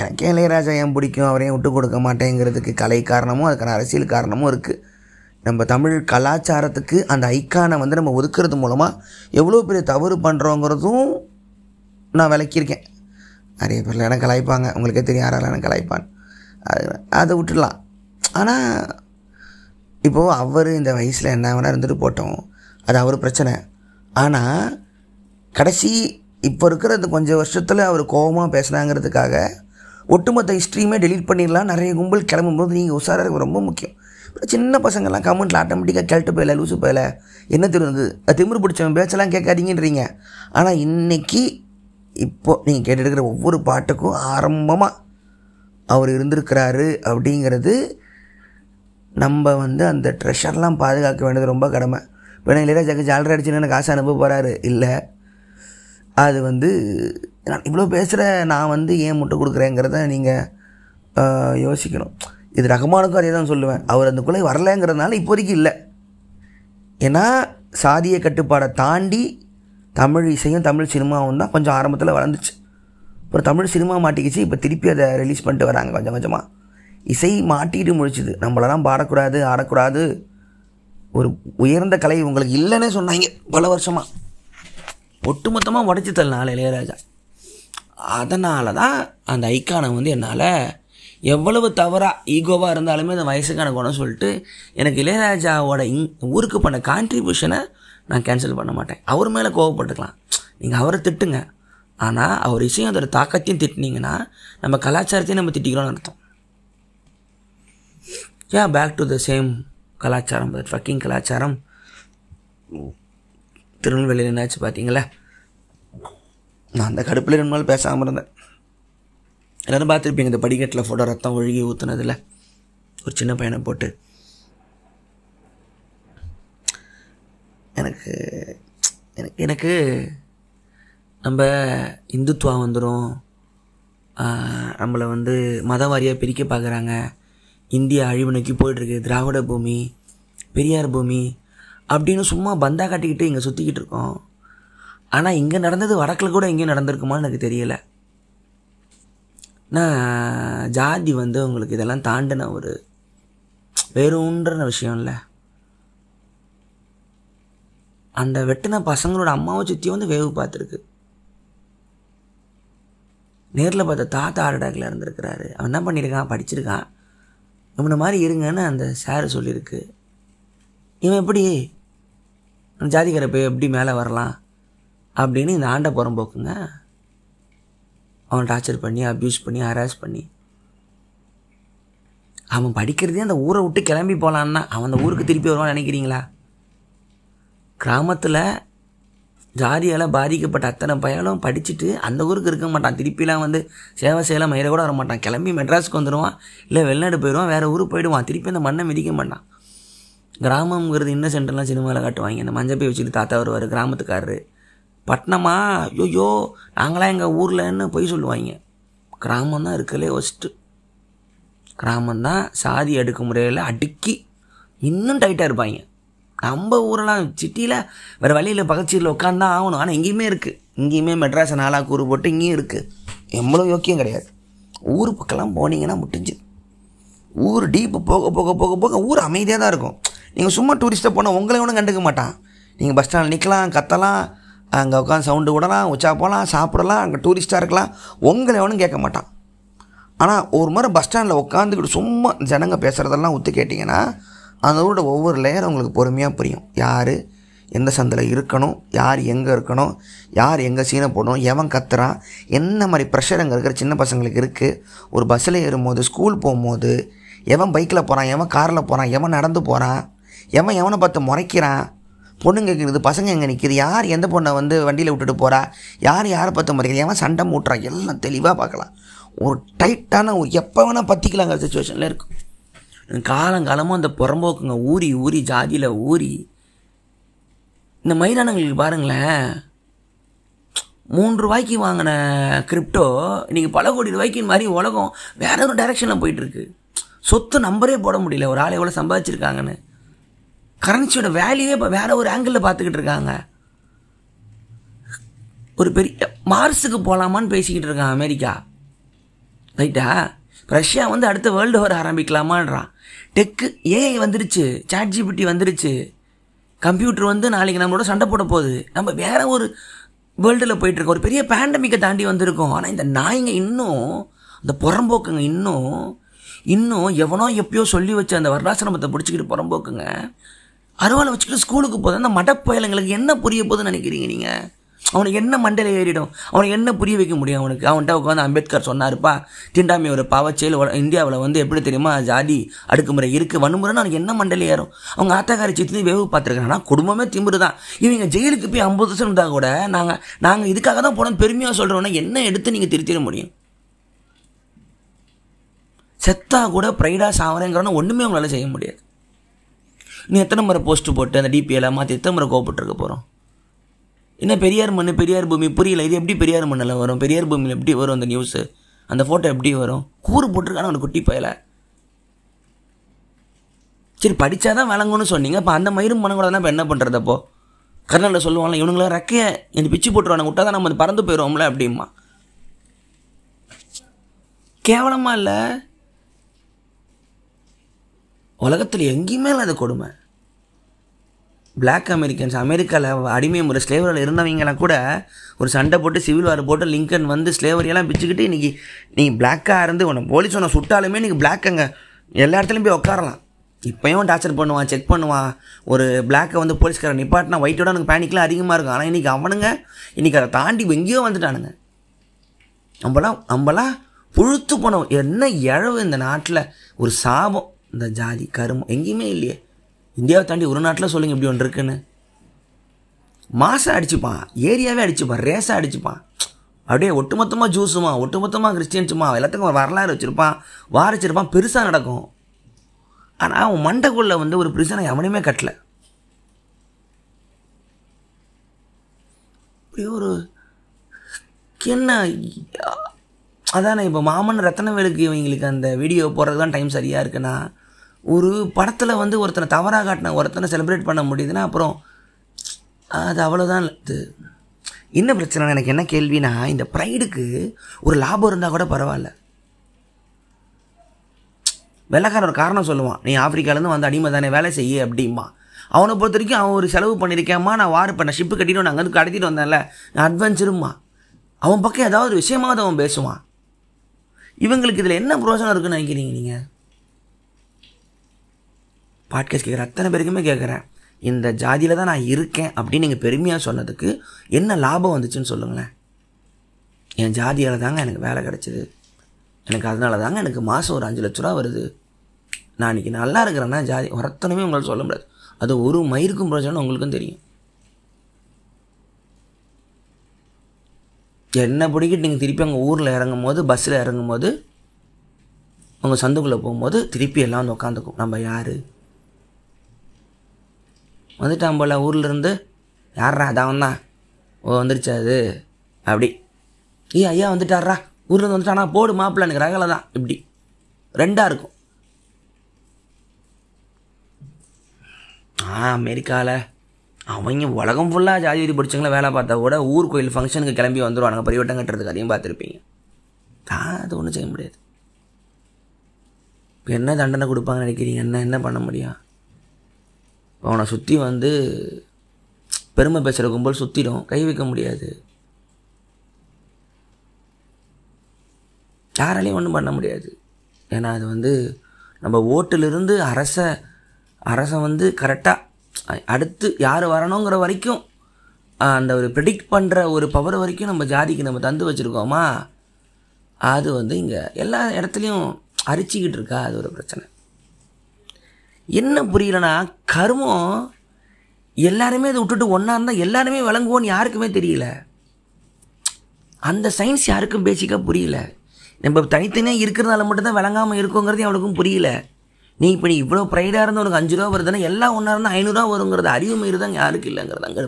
எனக்கே இளையராஜா ஏன் பிடிக்கும்? அவரையும் விட்டு கொடுக்க மாட்டேங்கிறதுக்கு கலை காரணமும் அதுக்கான அரசியல் காரணமும் இருக்குது நம்ம தமிழ் கலாச்சாரத்துக்கு அந்த ஐக்கானை வந்து நம்ம ஒதுக்குறது மூலமாக எவ்வளோ பெரிய தவறு பண்ணுறோங்கிறதும் நான் விளக்கியிருக்கேன். நிறைய பேர் எனக்கு கலாய்ப்பாங்க? உங்களுக்கே தெரியும் யாரால எனக்கு கலாய்ப்பான் அது அதை விட்டுடலாம். ஆனால் இப்போது அவர் இந்த வயசில் என்ன வேணால் இருந்துட்டு போட்டோம். அது அவர் பிரச்சனை. ஆனால் கடைசி இப்போ இருக்கிற அந்த கொஞ்சம் வருஷத்தில் அவர் கோபமாக பேசுனாங்கிறதுக்காக ஒட்டுமொத்த ஹிஸ்ட்ரியுமே டெலீட் பண்ணிடலாம். நிறைய கும்பல் கிளம்பும்போது நீங்கள் உஷாராக ரொம்ப முக்கியம். இப்போ சின்ன பசங்கள்லாம் கமெண்ட்டில் ஆட்டோமேட்டிக்காக கேட்டு போயில லூசு போயில. என்ன தெரியுது அது திமிரு பிடிச்சவன் பேச்செல்லாம் கேட்காதீங்கன்றீங்க. ஆனால் இன்னைக்கு இப்போ நீங்கள் கேட்டுருக்கிற இருக்கிற ஒவ்வொரு பாட்டுக்கும் ஆரம்பமாக அவர் இருந்திருக்கிறாரு அப்படிங்கிறது நம்ம வந்து அந்த ட்ரெஷர்லாம் பாதுகாக்க வேண்டியது ரொம்ப கடமை. இப்போ நான் இளையராஜாக்கு ஜாலரி அடிச்சுன்னு காசு அனுப்ப போகிறாரு இல்லை. அது வந்து நான் இவ்வளோ பேசுகிற நான் வந்து ஏன் முட்டை கொடுக்குறேங்கிறத நீங்கள் யோசிக்கணும். இது ரகமானுக்கும் அதே தான் சொல்லுவேன். அவர் அந்த குலை வரலைங்கிறதுனால இப்போதைக்கு இல்லை. ஏன்னா சாதிய கட்டுப்பாடை தாண்டி தமிழ் இசையும் தமிழ் சினிமாவும் தான் கொஞ்சம் ஆரம்பத்தில் வளர்ந்துச்சு. அப்புறம் தமிழ் சினிமா மாட்டிக்கிச்சு இப்போ திருப்பி அதை ரிலீஸ் பண்ணிட்டு வராங்க கொஞ்சம் கொஞ்சமாக இசை மாட்டிக்கிட்டு முடிச்சுது நம்மளெல்லாம் பாடக்கூடாது ஆடக்கூடாது. ஒரு உயர்ந்த கலை உங்களுக்கு இல்லைன்னே சொன்னாங்க பல வருஷமாக ஒட்டுமொத்தமாக உடச்சி தள்ளினால இளையராஜா. அதனால தான் அந்த ஐக்கானை வந்து என்னால் எவ்வளவு தவறாக ஈகோவாக இருந்தாலுமே அந்த வயசுக்கான குணம் சொல்லிட்டு எனக்கு இளையராஜாவோட இங் ஊருக்கு பண்ண கான்ட்ரிபியூஷனை நான் கேன்சல் பண்ண மாட்டேன். அவர் மேலே கோவப்பட்டுக்கலாம். நீங்கள் அவரை திட்டுங்க. ஆனால் அவர் இசையும் அதோட தாக்கத்தையும் திட்டினீங்கன்னா நம்ம கலாச்சாரத்தையும் நம்ம திட்டிக்கிறோம்னு அர்த்தம். Yeah back to the same கலாச்சாரம் தட் ஃபக்கிங் கலாச்சாரம். திருநெல்வேலியில் என்னாச்சு பார்த்தீங்களா நான் அந்த கடுப்பில் ரெண்டு நாள் பேசாமல் இருந்தேன். எல்லோரும் பார்த்துருப்பீங்க இந்த படிக்கட்டில் ஃபோட்டோ ரத்தம் ஒழுகி ஊற்றுனதில் ஒரு சின்ன பையனை போட்டு. எனக்கு எனக்கு எனக்கு நம்ம இந்துத்துவா வந்துடும் நம்மளை வந்து மத வாரியாக பிரிக்க பார்க்குறாங்க இந்தியா அழிவு நோக்கி போயிட்டுருக்கு. திராவிட பூமி பெரியார் பூமி அப்படின்னு சும்மா பந்தா காட்டிக்கிட்டு இங்கே சுற்றிக்கிட்டு இருக்கோம். ஆனால் இங்கே நடந்தது வடக்கில் கூட எங்கேயும் நடந்திருக்குமான்னு எனக்கு தெரியலை. நான் ஜாதி வந்து உங்களுக்கு இதெல்லாம் தாண்டின ஒரு வேறுன்ற விஷயம் இல்லை அந்த வெட்டின பசங்களோட அம்மாவை சுற்றி வந்து வேவு பார்த்துருக்கு. நேரில் பார்த்த தாத்தா ஆர்டாக்கில் இருந்திருக்கிறாரு. அவன் என்ன பண்ணியிருக்கான் படிச்சிருக்கான். இவனை மாதிரி இருங்கன்னு அந்த சார் சொல்லியிருக்கு. இவன் எப்படி அந்த ஜாதிக்கார போய் எப்படி மேலே வரலாம்? அப்படின்னு இந்த ஆண்டை புறம்போக்குங்க அவன் டார்ச்சர் பண்ணி அப்யூஸ் பண்ணி ஹராஸ் பண்ணி. அவன் படிக்கிறதே அந்த ஊரை விட்டு கிளம்பி போகலான்னா அவன் அந்த ஊருக்கு திருப்பி வருவான்னு நினைக்கிறீங்களா? கிராமத்தில் ஜாதியால் பாதிக்கப்பட்ட அத்தனை பயலும் படிச்சுட்டு அந்த ஊருக்கு இருக்க மாட்டான். திருப்பிலாம் வந்து சேவை செய்யலாம் மயிலை கூட வர மாட்டான். கிளம்பி மெட்ராஸுக்கு வந்துடுவான் இல்லை வெளிநாடு போயிடுவான் வேறு ஊருக்கு போயிடுவான். திருப்பி அந்த மண்ணை மிதிக்க மாட்டான். கிராமங்கிறது இன்னசென்ட்லாம் சினிமாவில் காட்டுவாங்க. இந்த மஞ்சள் போய் வச்சுட்டு தாத்தா வருவார் கிராமத்துக்காரரு. பட்டணமா? ஐயோ நாங்களாம் எங்கள் ஊர்லன்னு போய் சொல்லுவாங்க. கிராமம் தான் இருக்கலே ஒஸ்ட்டு கிராமந்தான் சாதி அடுக்குமுறையில் அடுக்கி இன்னும் டைட்டாக இருப்பாங்க. நம்ம ஊரெல்லாம் சிட்டியில் வேறு வழியில் பக்கச்சீரில் உட்காந்தா ஆகணும். ஆனால் எங்கேயுமே இருக்குது இங்கேயுமே மெட்ராஸை நாளாக கூறு போட்டு இங்கேயும் இருக்குது எவ்வளோ யோக்கியம் கிடையாது. ஊர் பக்கம்லாம் போனீங்கன்னா முடிஞ்சு ஊர் டீப்பு போக போக போக போக ஊர் அமைதியாக தான் இருக்கும். நீங்கள் சும்மா டூரிஸ்ட்டாக போனால் உங்களை ஒன்றும் கண்டுக்க மாட்டான். நீங்கள் பஸ் ஸ்டாண்டில் நிற்கலாம் கத்தலாம் அங்கே உட்காந்து சவுண்டு விடலாம் உச்சா போகலாம் சாப்பிடலாம் அங்கே டூரிஸ்ட்டாக இருக்கலாம். உங்களை எவனும் கேட்க மாட்டான். ஆனால் ஒரு முறை பஸ் ஸ்டாண்டில் உட்காந்துக்கிட்டு சும்மா ஜனங்க பேசுகிறதெல்லாம் ஒத்து கேட்டிங்கன்னா அந்த ஊரோட ஒவ்வொரு லேயரும் உங்களுக்கு பொறுமையாக புரியும். யார் எந்த சந்தில் இருக்கணும் யார் எங்கே இருக்கணும் யார் எங்கே சீனை போடணும் எவன் கத்துறான் என்ன மாதிரி ப்ரெஷர் அங்கே இருக்கிற சின்ன பசங்களுக்கு இருக்குது ஒரு பஸ்ஸில் ஏறும்போது ஸ்கூல் போகும்போது எவன் பைக்கில் போகிறான் எவன் காரில் போகிறான் எவன் நடந்து போகிறான் எவன் எவனை பார்த்து முறைக்கிறான் பொண்ணுங்க கேட்குறது பசங்க எங்கே நிற்கிது யார் எந்த பொண்ணை வந்து வண்டியில் விட்டுட்டு போகிறா யார் யாரை பற்ற முறைக்கிறது ஏன் சண்டை மூட்டுறா? எல்லாம் தெளிவாக பார்க்கலாம். ஒரு டைட்டான ஒரு எப்போ வேணால் பற்றிக்கலாங்கிற சுச்சுவேஷனில் இருக்கும் காலங்காலமும் அந்த புறம்போக்குங்க ஊறி ஊறி ஜாதியில் ஊறி. இந்த மைதானங்களுக்கு பாருங்களேன். மூன்று ரூபாய்க்கு வாங்கின கிரிப்டோ இன்றைக்கி பல கோடி ரூபாய்க்கு மாதிரி உலகம் வேற ஒரு டைரெக்ஷனில் போயிட்டுருக்கு சொத்து நம்பரே போட முடியல. ஒரு ஆள் எவ்வளோ சம்பாதிச்சிருக்காங்கன்னு. கரன்சியோட வேல்யூவே இப்போ வேறு ஒரு ஆங்கிளில் பார்த்துக்கிட்டு இருக்காங்க. ஒரு பெரிய மார்ஸுக்கு போகலாமான்னு பேசிக்கிட்டு இருக்கான் அமெரிக்கா. ரைட்டா? ரஷ்யா வந்து அடுத்த வேர்ல்டு வார் ஆரம்பிக்கலாமான்றான். டெக்கு ஏஐ வந்துருச்சு சாட் ஜிபிடி வந்துருச்சு. கம்ப்யூட்டர் வந்து நாளைக்கு நம்மளோட சண்டை போட போகுது. நம்ம வேறு ஒரு வேர்ல்டில் போயிட்டுருக்கோம். ஒரு பெரிய பேண்டமிக்கை தாண்டி வந்திருக்கோம். ஆனால் இந்த நாய்ங்க இன்னும் அந்த புறம்போக்குங்க இன்னும் இன்னும் எவனோ எப்பயோ சொல்லி வச்ச அந்த வர்ணாசிரமத்தை பிடிச்சிக்கிட்டு புறம்போக்குங்க. அருவாலை வச்சுக்கிட்டு ஸ்கூலுக்கு போதும் அந்த மடப்பயலுங்களுக்கு என்ன புரிய போதுன்னு நினைக்கிறீங்க நீங்கள் அவனுக்கு என்ன மண்டையில் ஏறிடும்? அவனுக்கு என்ன புரிய வைக்க முடியும் அவனுக்கு? அவன்கிட்ட உட்காந்து அம்பேத்கர் சொன்னார்ப்பா திண்டாமை ஒரு பாவச்செயல் இந்தியாவில் வந்து எப்படி தெரியுமா ஜாதி அடுக்குமுறை இருக்குது வன்முறைன்னு அவனுக்கு என்ன மண்டையில் ஏறும்? அவங்க ஆத்தாக்காரி சித்தி வேவு பார்த்துருக்காங்கன்னா குடும்பமே திம்புரு தான். இவங்க ஜெயிலுக்கு போய் ஐம்பது வருஷம் இருந்தால் கூட நாங்கள் நாங்கள் இதுக்காக தான் போனோம் பெருமையாக சொல்கிறோன்னா என்ன எடுத்து நீங்கள் திருத்திட முடியும்? செத்தா கூட ப்ரைடாக சாவரேங்கிறோன்னா ஒன்றுமே அவங்களால செய்ய முடியாது. நீ எத்தனை முறை போஸ்ட்டு போட்டு அந்த டிபிஎல்லாம் மாற்றி எத்தனை முறை கோவப்பட்டுருக்க போகிறோம் என்ன பெரியார் மண் பெரியார் பூமி புரியல. இது எப்படி பெரியார் மண்ணில் வரும்? பெரியார் பூமியில் எப்படி வரும் அந்த நியூஸு அந்த ஃபோட்டோ எப்படி வரும்? கூறு போட்டிருக்கான ஒரு குட்டி பயல. சரி படித்தா தான் விளங்கும்னு சொன்னீங்க. இப்போ அந்த மயிரும் மனம் கூட தான் இப்போ என்ன பண்ணுறது அப்போ? கர்நாடில் சொல்லுவாங்களே இவனுங்களாம் ரெக்கையை இந்த பிச்சு போட்டுருவானு விட்டா தான் நம்ம பறந்து போயிடுவோம்ல அப்படிமா கேவலமாக இல்லை. உலகத்தில் எங்கேயுமே இல்லாத கொடுமை. பிளாக் அமெரிக்கன்ஸ் அமெரிக்காவில் அடிமை முறை ஸ்லேவரில் இருந்தவங்கலாம் கூட ஒரு சண்டை போட்டு சிவில் வார் போட்டு லிங்கன் வந்து ஸ்லேவரியெல்லாம் பிச்சுக்கிட்டு இன்றைக்கி நீ பிளாக்காக இருந்து உன்னை போலீஸ் உன்னை சுட்டாலுமே நீங்கள் பிளாக் அங்கே. எல்லா இடத்துலையும் போய் உட்காரலாம் இப்போயும் டார்ச்சர் பண்ணுவான் செக் பண்ணுவான். ஒரு பிளாக்கை வந்து போலீஸ்காரன் நிப்பாட்டினா ஒயிட்டோட எனக்கு பேனிக்லாம் அதிகமாக இருக்கும். ஆனால் இன்றைக்கி அவனுங்க இன்றைக்கி அதை தாண்டி எங்கேயோ வந்துட்டானுங்க. நம்மளாம் நம்மளாம் புழுத்து போனோம். என்ன இழவு இந்த நாட்டில்? ஒரு சாபம். இந்த ஜாதி கருமம் எங்கேயுமே இல்லையே. இந்தியாவை தாண்டி ஒரு நாட்டில் சொல்லுங்கள் இப்படி ஒன்று இருக்குன்னு. மாசம் அடிச்சுப்பான் ஏரியாவே அடிச்சுப்பான் ரேஸாக அடிச்சுப்பான். அப்படியே ஒட்டுமொத்தமாக ஜூஸுமா ஒட்டுமொத்தமாக கிறிஸ்டியன்ஸுமா எல்லாத்துக்கும் வரலாறு வச்சுருப்பான் வாரிச்சிருப்பான் பெருசாக நடக்கும். ஆனால் அவன் மண்டைக்குள்ளே வந்து ஒரு பிரிசனை எவனையுமே கட்டலை. இப்படி ஒரு என்ன அதானே இப்போ மாமன் ரத்தனவேலுக்கு இவங்களுக்கு அந்த வீடியோ போடுறது தான் டைம் சரியாக இருக்குன்னா ஒரு படத்தில் வந்து ஒருத்தனை தவறாக காட்டின ஒருத்தனை செலிப்ரேட் பண்ண முடியுதுன்னா அப்புறம் அது அவ்வளோதான் இது என்ன பிரச்சனை? எனக்கு என்ன கேள்வினா இந்த ப்ரைடுக்கு ஒரு லாபம் இருந்தால் கூட பரவாயில்ல. வெள்ளக்காரன் ஒரு காரணம் சொல்லுவான் நீ ஆப்பிரிக்காலேருந்து வந்து அடிமை தானே வேலை செய்ய அப்படிமா அவனை பொறுத்த வரைக்கும் அவன் ஒரு செலவு பண்ணியிருக்கேம்மா நான் வார் பண்ண ஷிப்பு கட்டிட்டு நான் அங்கேருந்து கடத்திட்டு வந்தேன்ல நான் அட்வென்ச்சருமா அவன் பக்கம் ஏதாவது ஒரு விஷயமாவது அவன் பேசுவான். இவங்களுக்கு இதில் என்ன பிரோஜனம் இருக்குன்னு நினைக்கிறீங்க நீங்கள் பாட்காஸ்ட் கேட்குற அத்தனை பேருக்குமே கேட்குறேன் இந்த ஜாதியில் தான் நான் இருக்கேன் அப்படின்னு நீங்கள் பெருமையாக சொன்னதுக்கு என்ன லாபம் வந்துச்சுன்னு சொல்லுங்களேன். என் ஜாதியால் தாங்க எனக்கு வேலை கிடச்சிது. எனக்கு அதனால தாங்க எனக்கு மாதம் ஒரு அஞ்சு லட்ச ரூபா வருது. நான் இன்றைக்கி நல்லா இருக்கிறேன்னா ஜாதி ஒருத்தனுமே உங்களால் சொல்ல முடியாது. அது ஒரு மயிருக்கும் பிரச்சனை உங்களுக்கும் தெரியும். என்ன பிடிக்கிட்டு நீங்கள் திருப்பி அங்கே ஊரில் இறங்கும் போது பஸ்ஸில் இறங்கும் போது உங்கள் சந்துக்குள்ளே போகும்போது திருப்பி எல்லாம் வந்து உட்காந்துக்கும். நம்ம யார்? வந்துட்டான் போல் ஊரில் இருந்து யாரா அதான் தான் ஓ வந்துருச்சா அது அப்படி. ஏய் ஐயா வந்துட்டாரா ஊரில் இருந்து வந்துட்டானா? போடு மாப்பிள்ள எனக்கு ரகலை தான். இப்படி. ரெண்டாக இருக்கும். ஆ அமெரிக்காவில் அவங்க உலகம் ஃபுல்லாக ஜாதி விதி பிடிச்சவங்கள வேலை பார்த்தா கூட ஊர் கோயில் ஃபங்க்ஷனுக்கு கிளம்பி வந்துடுவானுங்க பரிவட்டம் கட்டுறதுக்கு அதையும் பார்த்துருப்பீங்க. அது ஒன்றும் செய்ய முடியாது. இப்போ என்ன தண்டனை கொடுப்பாங்கன்னு நினைக்கிறீங்க? என்ன என்ன பண்ண முடியும்? அவனை சுற்றி வந்து பெருமை பேசுகிற கும்பல் சுற்றிடும் கை வைக்க முடியாது. யாராலையும் ஒன்றும் பண்ண முடியாது. ஏன்னா அது வந்து நம்ம ஓட்டிலிருந்து அரச அரசை வந்து கரெக்டாக அடுத்து யார் வரணுங்கிற வரைக்கும் அந்த ஒரு ப்ரெடிக்ட் பண்ணுற ஒரு பவர் வரைக்கும் நம்ம ஜாதிக்கு நம்ம தந்து வச்சுருக்கோமா? அது வந்து இங்கே எல்லா இடத்துலையும் அரிச்சிக்கிட்டு இருக்கா அது ஒரு பிரச்சனை. என்ன புரியலன்னா கருமம் எல்லாருமே அதை விட்டுட்டு ஒன்றா இருந்தால் எல்லாருமே விளங்குவோன்னு யாருக்குமே தெரியல. அந்த சயின்ஸ் யாருக்கும் பேசிக்காக புரியல. நம்ம தனித்தனியாக இருக்கிறதால மட்டும்தான் விளங்காமல் இருக்கோங்கிறது அவளுக்கும் புரியல. நீ இப்போ நீ இவ்வளோ ப்ரைடாக இருந்தால் உனக்கு அஞ்சு ரூபா வருதுன்னா எல்லாம் ஒன்றா இருந்தால் ஐநூறுரூவா வருங்கிறது அறிவு மயிறு தான் யாருக்கு இல்லைங்கிறது அங்கே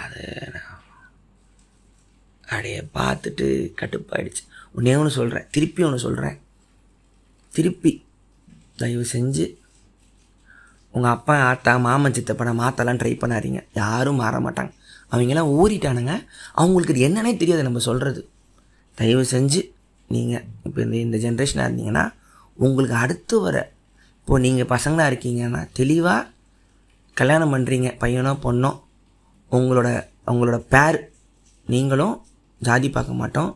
அது அப்படியே பார்த்துட்டு கட்டுப்பாயிடுச்சு. உன்னே ஒன்று சொல்கிறேன் திருப்பி ஒன்று சொல்கிறேன் திருப்பி தயவு செஞ்சு உங்கள் அப்பா ஆத்தா மாமன் சித்தப்பனை மாத்தெல்லாம் ட்ரை பண்ணாதீங்க. யாரும் மாற மாட்டாங்க. அவங்கெல்லாம் ஊறிட்டானுங்க. அவங்களுக்கு இது என்னன்னே தெரியாது நம்ம சொல்கிறது தயவு செஞ்சு நீங்கள் இப்போ இந்த இந்த ஜென்ரேஷனாக இருந்தீங்கன்னா உங்களுக்கு அடுத்து வர இப்போது நீங்கள் பசங்களாக இருக்கீங்கன்னா தெளிவாக கல்யாணம் பண்ணுறீங்க பையனோ பொண்ணோ உங்களோட உங்களோட பேர் நீங்களும் ஜாதி பார்க்க மாட்டோம்.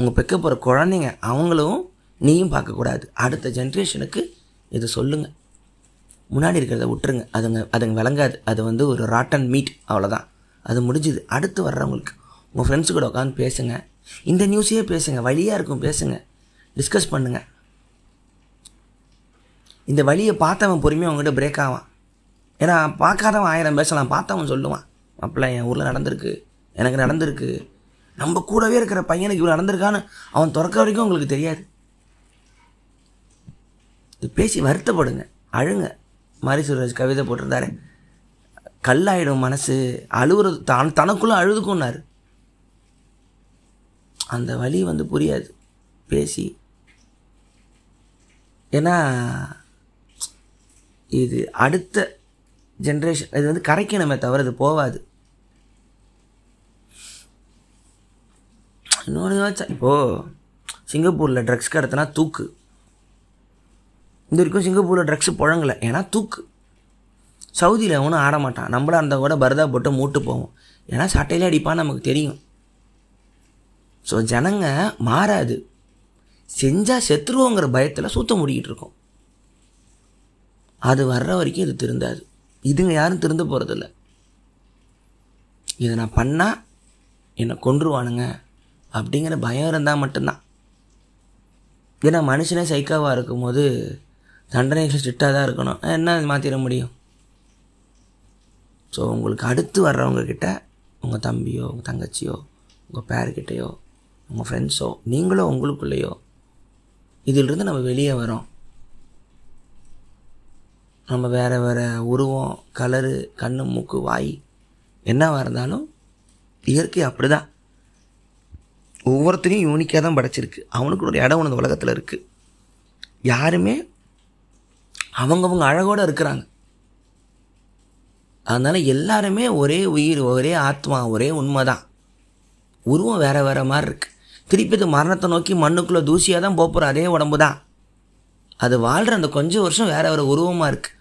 உங்கள் பெக்க போகிற குழந்தைங்க அவங்களும் நீயும் பார்க்கக்கூடாது. அடுத்த ஜென்ரேஷனுக்கு இது சொல்லுங்கள் முன்னாடி இருக்கிறத விட்டுருங்க. அதுங்க அதுங்க விளங்காது. அது வந்து ஒரு ராட்டன் மீட் அவ்வளோதான் அது முடிஞ்சுது. அடுத்து வர்றவங்களுக்கு உங்கள் ஃப்ரெண்ட்ஸு கூட உட்காந்து பேசுங்க. இந்த நியூஸையே பேசுங்க. வழியாக இருக்கும் பேசுங்க. டிஸ்கஸ் பண்ணுங்கள் இந்த வழியை பார்த்தவன் பொறுமையாக அவங்ககிட்ட பிரேக் ஆவான். ஏன்னா பார்க்காதவன் ஆயிரம் பேசலாம். பார்த்தவன் சொல்லுவான். அப்படிலாம் என் ஊரில் நடந்திருக்கு. எனக்கு நடந்திருக்கு. நம்ம கூடவே இருக்கிற பையனுக்கு இவ்வளோ நடந்திருக்கான்னு அவன் திறக்க வரைக்கும் உங்களுக்கு தெரியாது. இது பேசி வருத்தப்படுங்க. அழுங்க. மாரி சுரேஷ் கவிதை போட்டிருந்தாரு. கல்லாயிடும் மனசு அழுகுறது தான் தனக்குள்ளே அழுதுக்கும்னாரு. அந்த வழி வந்து புரியாது. பேசி. ஏன்னா இது அடுத்த ஜென்ரேஷன் இது வந்து கரைக்கணுமே தவிர இது போகாது இன்னொன்று வச்சா இப்போது சிங்கப்பூரில் ட்ரக்ஸ் கடத்தினா தூக்கு. இந்த வரைக்கும் சிங்கப்பூரில் ட்ரக்ஸ் புழங்கலை. ஏன்னா தூக்கு. சவுதியில் அவனும் ஆட மாட்டான். நம்மளாக இருந்தால் கூட பரதா போட்டு மூட்டு போவோம். ஏன்னா சட்டையிலே அடிப்பான்னு நமக்கு தெரியும். ஸோ ஜனங்க மாறாது. செஞ்சால் செத்துருவோங்கிற பயத்தில் சுத்த முடிக்கிட்டு இருக்கோம். அது வர்ற வரைக்கும் இது திருந்தாது. இதுங்க யாரும் திருந்த போகிறதில்ல இதை நான் பண்ணால் என்னை கொன்றுவானுங்க. அப்படிங்கிற பயம் இருந்தால் மட்டும்தான். ஏன்னா மனுஷனே சைக்காவாக இருக்கும்போது தண்டனைகள் ஸ்ட்ரிக்டாக தான் இருக்கணும். என்ன மாற்றிட முடியும்? ஸோ உங்களுக்கு அடுத்து வர்றவங்கக்கிட்ட உங்கள் தம்பியோ உங்கள் தங்கச்சியோ உங்கள் பேர்கிட்டையோ உங்கள் ஃப்ரெண்ட்ஸோ நீங்களோ உங்களுக்குள்ளேயோ இதிலிருந்து நம்ம வெளியே வரோம் நம்ம வேறு வேறு உருவம் கலரு கண்ணு மூக்கு வாய் என்னவாக இருந்தாலும் இயற்கை அப்படி தான் ஒவ்வொருத்தரையும் யூனிக்காக தான் படைச்சிருக்கு. அவனுக்கு ஒரு இடம் ஒன்று உலகத்தில் இருக்குது யாருமே அவங்கவுங்க அழகோடு இருக்கிறாங்க. அதனால் எல்லாருமே ஒரே உயிர் ஒரே ஆத்மா ஒரே உண்மை தான் உருவம் வேறு வேறு மாதிரி இருக்குது திருப்பி இது மரணத்தை நோக்கி மண்ணுக்குள்ளே தூசியாக தான் போகிற அதே உடம்பு தான் அது வாழ்கிற அந்த கொஞ்சம் வருஷம் வேறு வேறு உருவமாக இருக்குது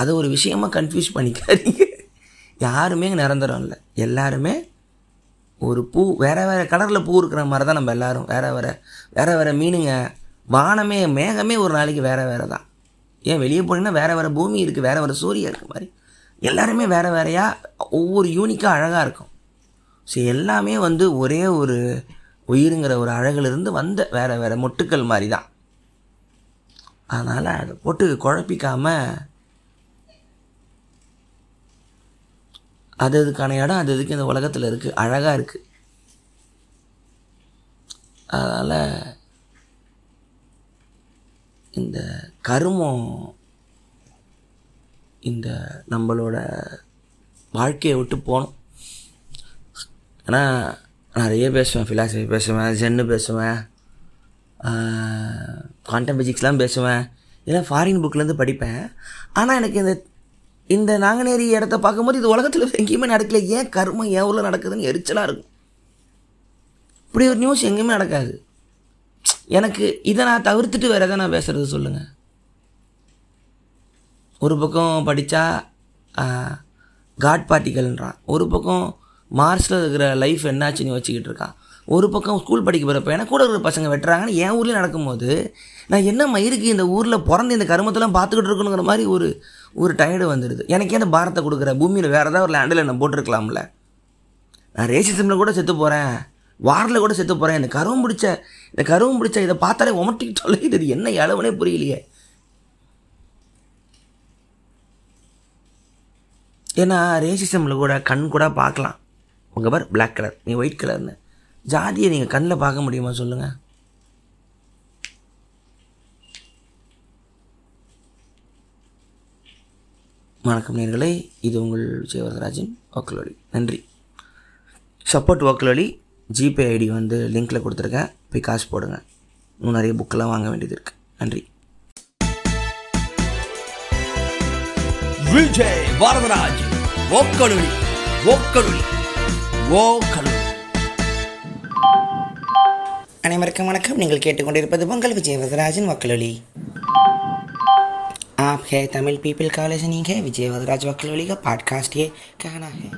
அதை ஒரு விஷயமாக கன்ஃபியூஸ் பண்ணிக்காதீங்க. யாருமே நிரந்தரம் இல்லை. எல்லாருமே ஒரு பூ வேறு வேறு கலரில் பூ இருக்கிற மாதிரி தான் நம்ம எல்லாரும் வேறு வேறு வேறு வேறு மீனுங்க. வானமே மேகமே ஒரு நாளைக்கு வேறு வேறு தான் ஏன் வெளியே போனீங்கன்னா வேறு வேறு பூமி இருக்குது வேறு வேறு சூரியன் இருக்க மாதிரி. எல்லாருமே வேறு வேறையாக ஒவ்வொரு யூனிக்காக அழகாக இருக்கும். ஸோ எல்லாமே வந்து ஒரே ஒரு உயிருங்கிற ஒரு அழகிலிருந்து வந்த வேறு வேறு மொட்டுக்கள் மாதிரி தான் அதனால் அதை போட்டு குழப்பிக்காமல் அது அதுக்கான இடம்? அது அதுக்கு இந்த உலகத்தில் இருக்குது அழகாக இருக்குது அதனால் இந்த கருமம் இந்த நம்மளோட வாழ்க்கையை விட்டு போகணும். ஏன்னா நிறைய பேசுவேன் ஃபிலாசபி பேசுவேன் ஜென்னு பேசுவேன் குவாண்டம் ஃபிசிக்ஸ்லாம் பேசுவேன். இதெல்லாம் ஃபாரின் புக்லேருந்து படிப்பேன். ஆனால் எனக்கு இந்த இந்த நாங்கநேரி இடத்த பார்க்கும்போது இது உலகத்தில் எங்கேயுமே நடக்கல. ஏன் கர்மம் ஏன் ஊரில் நடக்குதுன்னு எரிச்சலாக இருக்கும். இப்படி ஒரு நியூஸ் எங்கேயுமே நடக்காது. எனக்கு இதை நான் தவிர்த்துட்டு வேறு எதை நான் பேசுகிறது சொல்லுங்கள் ஒரு பக்கம் படித்தா காட் பார்ட்டிகள்ன்றான் ஒரு பக்கம் மார்ஸில் இருக்கிற லைஃப் என்னாச்சுன்னு வச்சுக்கிட்டு இருக்கான் ஒரு பக்கம் ஸ்கூல் படிக்க போகிறப்ப எனக்கு கூட இருக்கிற பசங்க வெட்டுறாங்கன்னு என் ஊர்லேயும் நடக்கும்போது நான் என்ன மயிருக்கு இந்த ஊரில் பிறந்து இந்த கருமத்தெல்லாம் பார்த்துக்கிட்டு இருக்கணுங்கிற மாதிரி ஒரு ஒரு டயர்டு வந்துடுது எனக்கே அந்த பாரத்தை கொடுக்குற பூமியில் வேறு ஏதாவது ஒரு லேண்டில் நான் போட்டிருக்கலாம்ல. நான் ரேசிசமில் கூட செத்து போகிறேன் வாரில் கூட செத்து போகிறேன் இந்த கருவம் பிடிச்ச இந்த கருவம் பிடிச்ச இதை பார்த்தாலே உமட்டிக்கிட்டு தொலையுது இது என்ன அளவுனே புரியலையே. ஏன்னா ரேசிசமில் கூட கண் கூட பார்க்கலாம். உங்கள் பார் பிளாக் கலர் நீ ஒயிட் கலர்னு ஜாதியை நீங்கள் கண்ணில் பார்க்க முடியுமா சொல்லுங்கள் வணக்கம் நேர்களே இது உங்கள் விஜயவரதராஜன் வாக்குலொலி. நன்றி. சப்போர்ட் வாக்குலொலி ஜிபே ஐடி வந்து லிங்கில் கொடுத்துருக்கேன். போய் காசு போடுங்க. இன்னும் நிறைய புக்கெல்லாம் வாங்க வேண்டியது இருக்குது நன்றி. விஜய் வரதராஜ் ஓக்கலுளி ஓக்கலுளி ஓக்கலுளி அனைவருக்கும் வணக்கம். நீங்கள் கேட்டுக்கொண்டிருப்பது பொங்கல் விஜய் வரதராஜன் ஓக்கலுளி आप है तमिल पीपल कॉलेज नहीं है? विजय वरदराज वकलोली का पॉडकास्ट ये कहना है।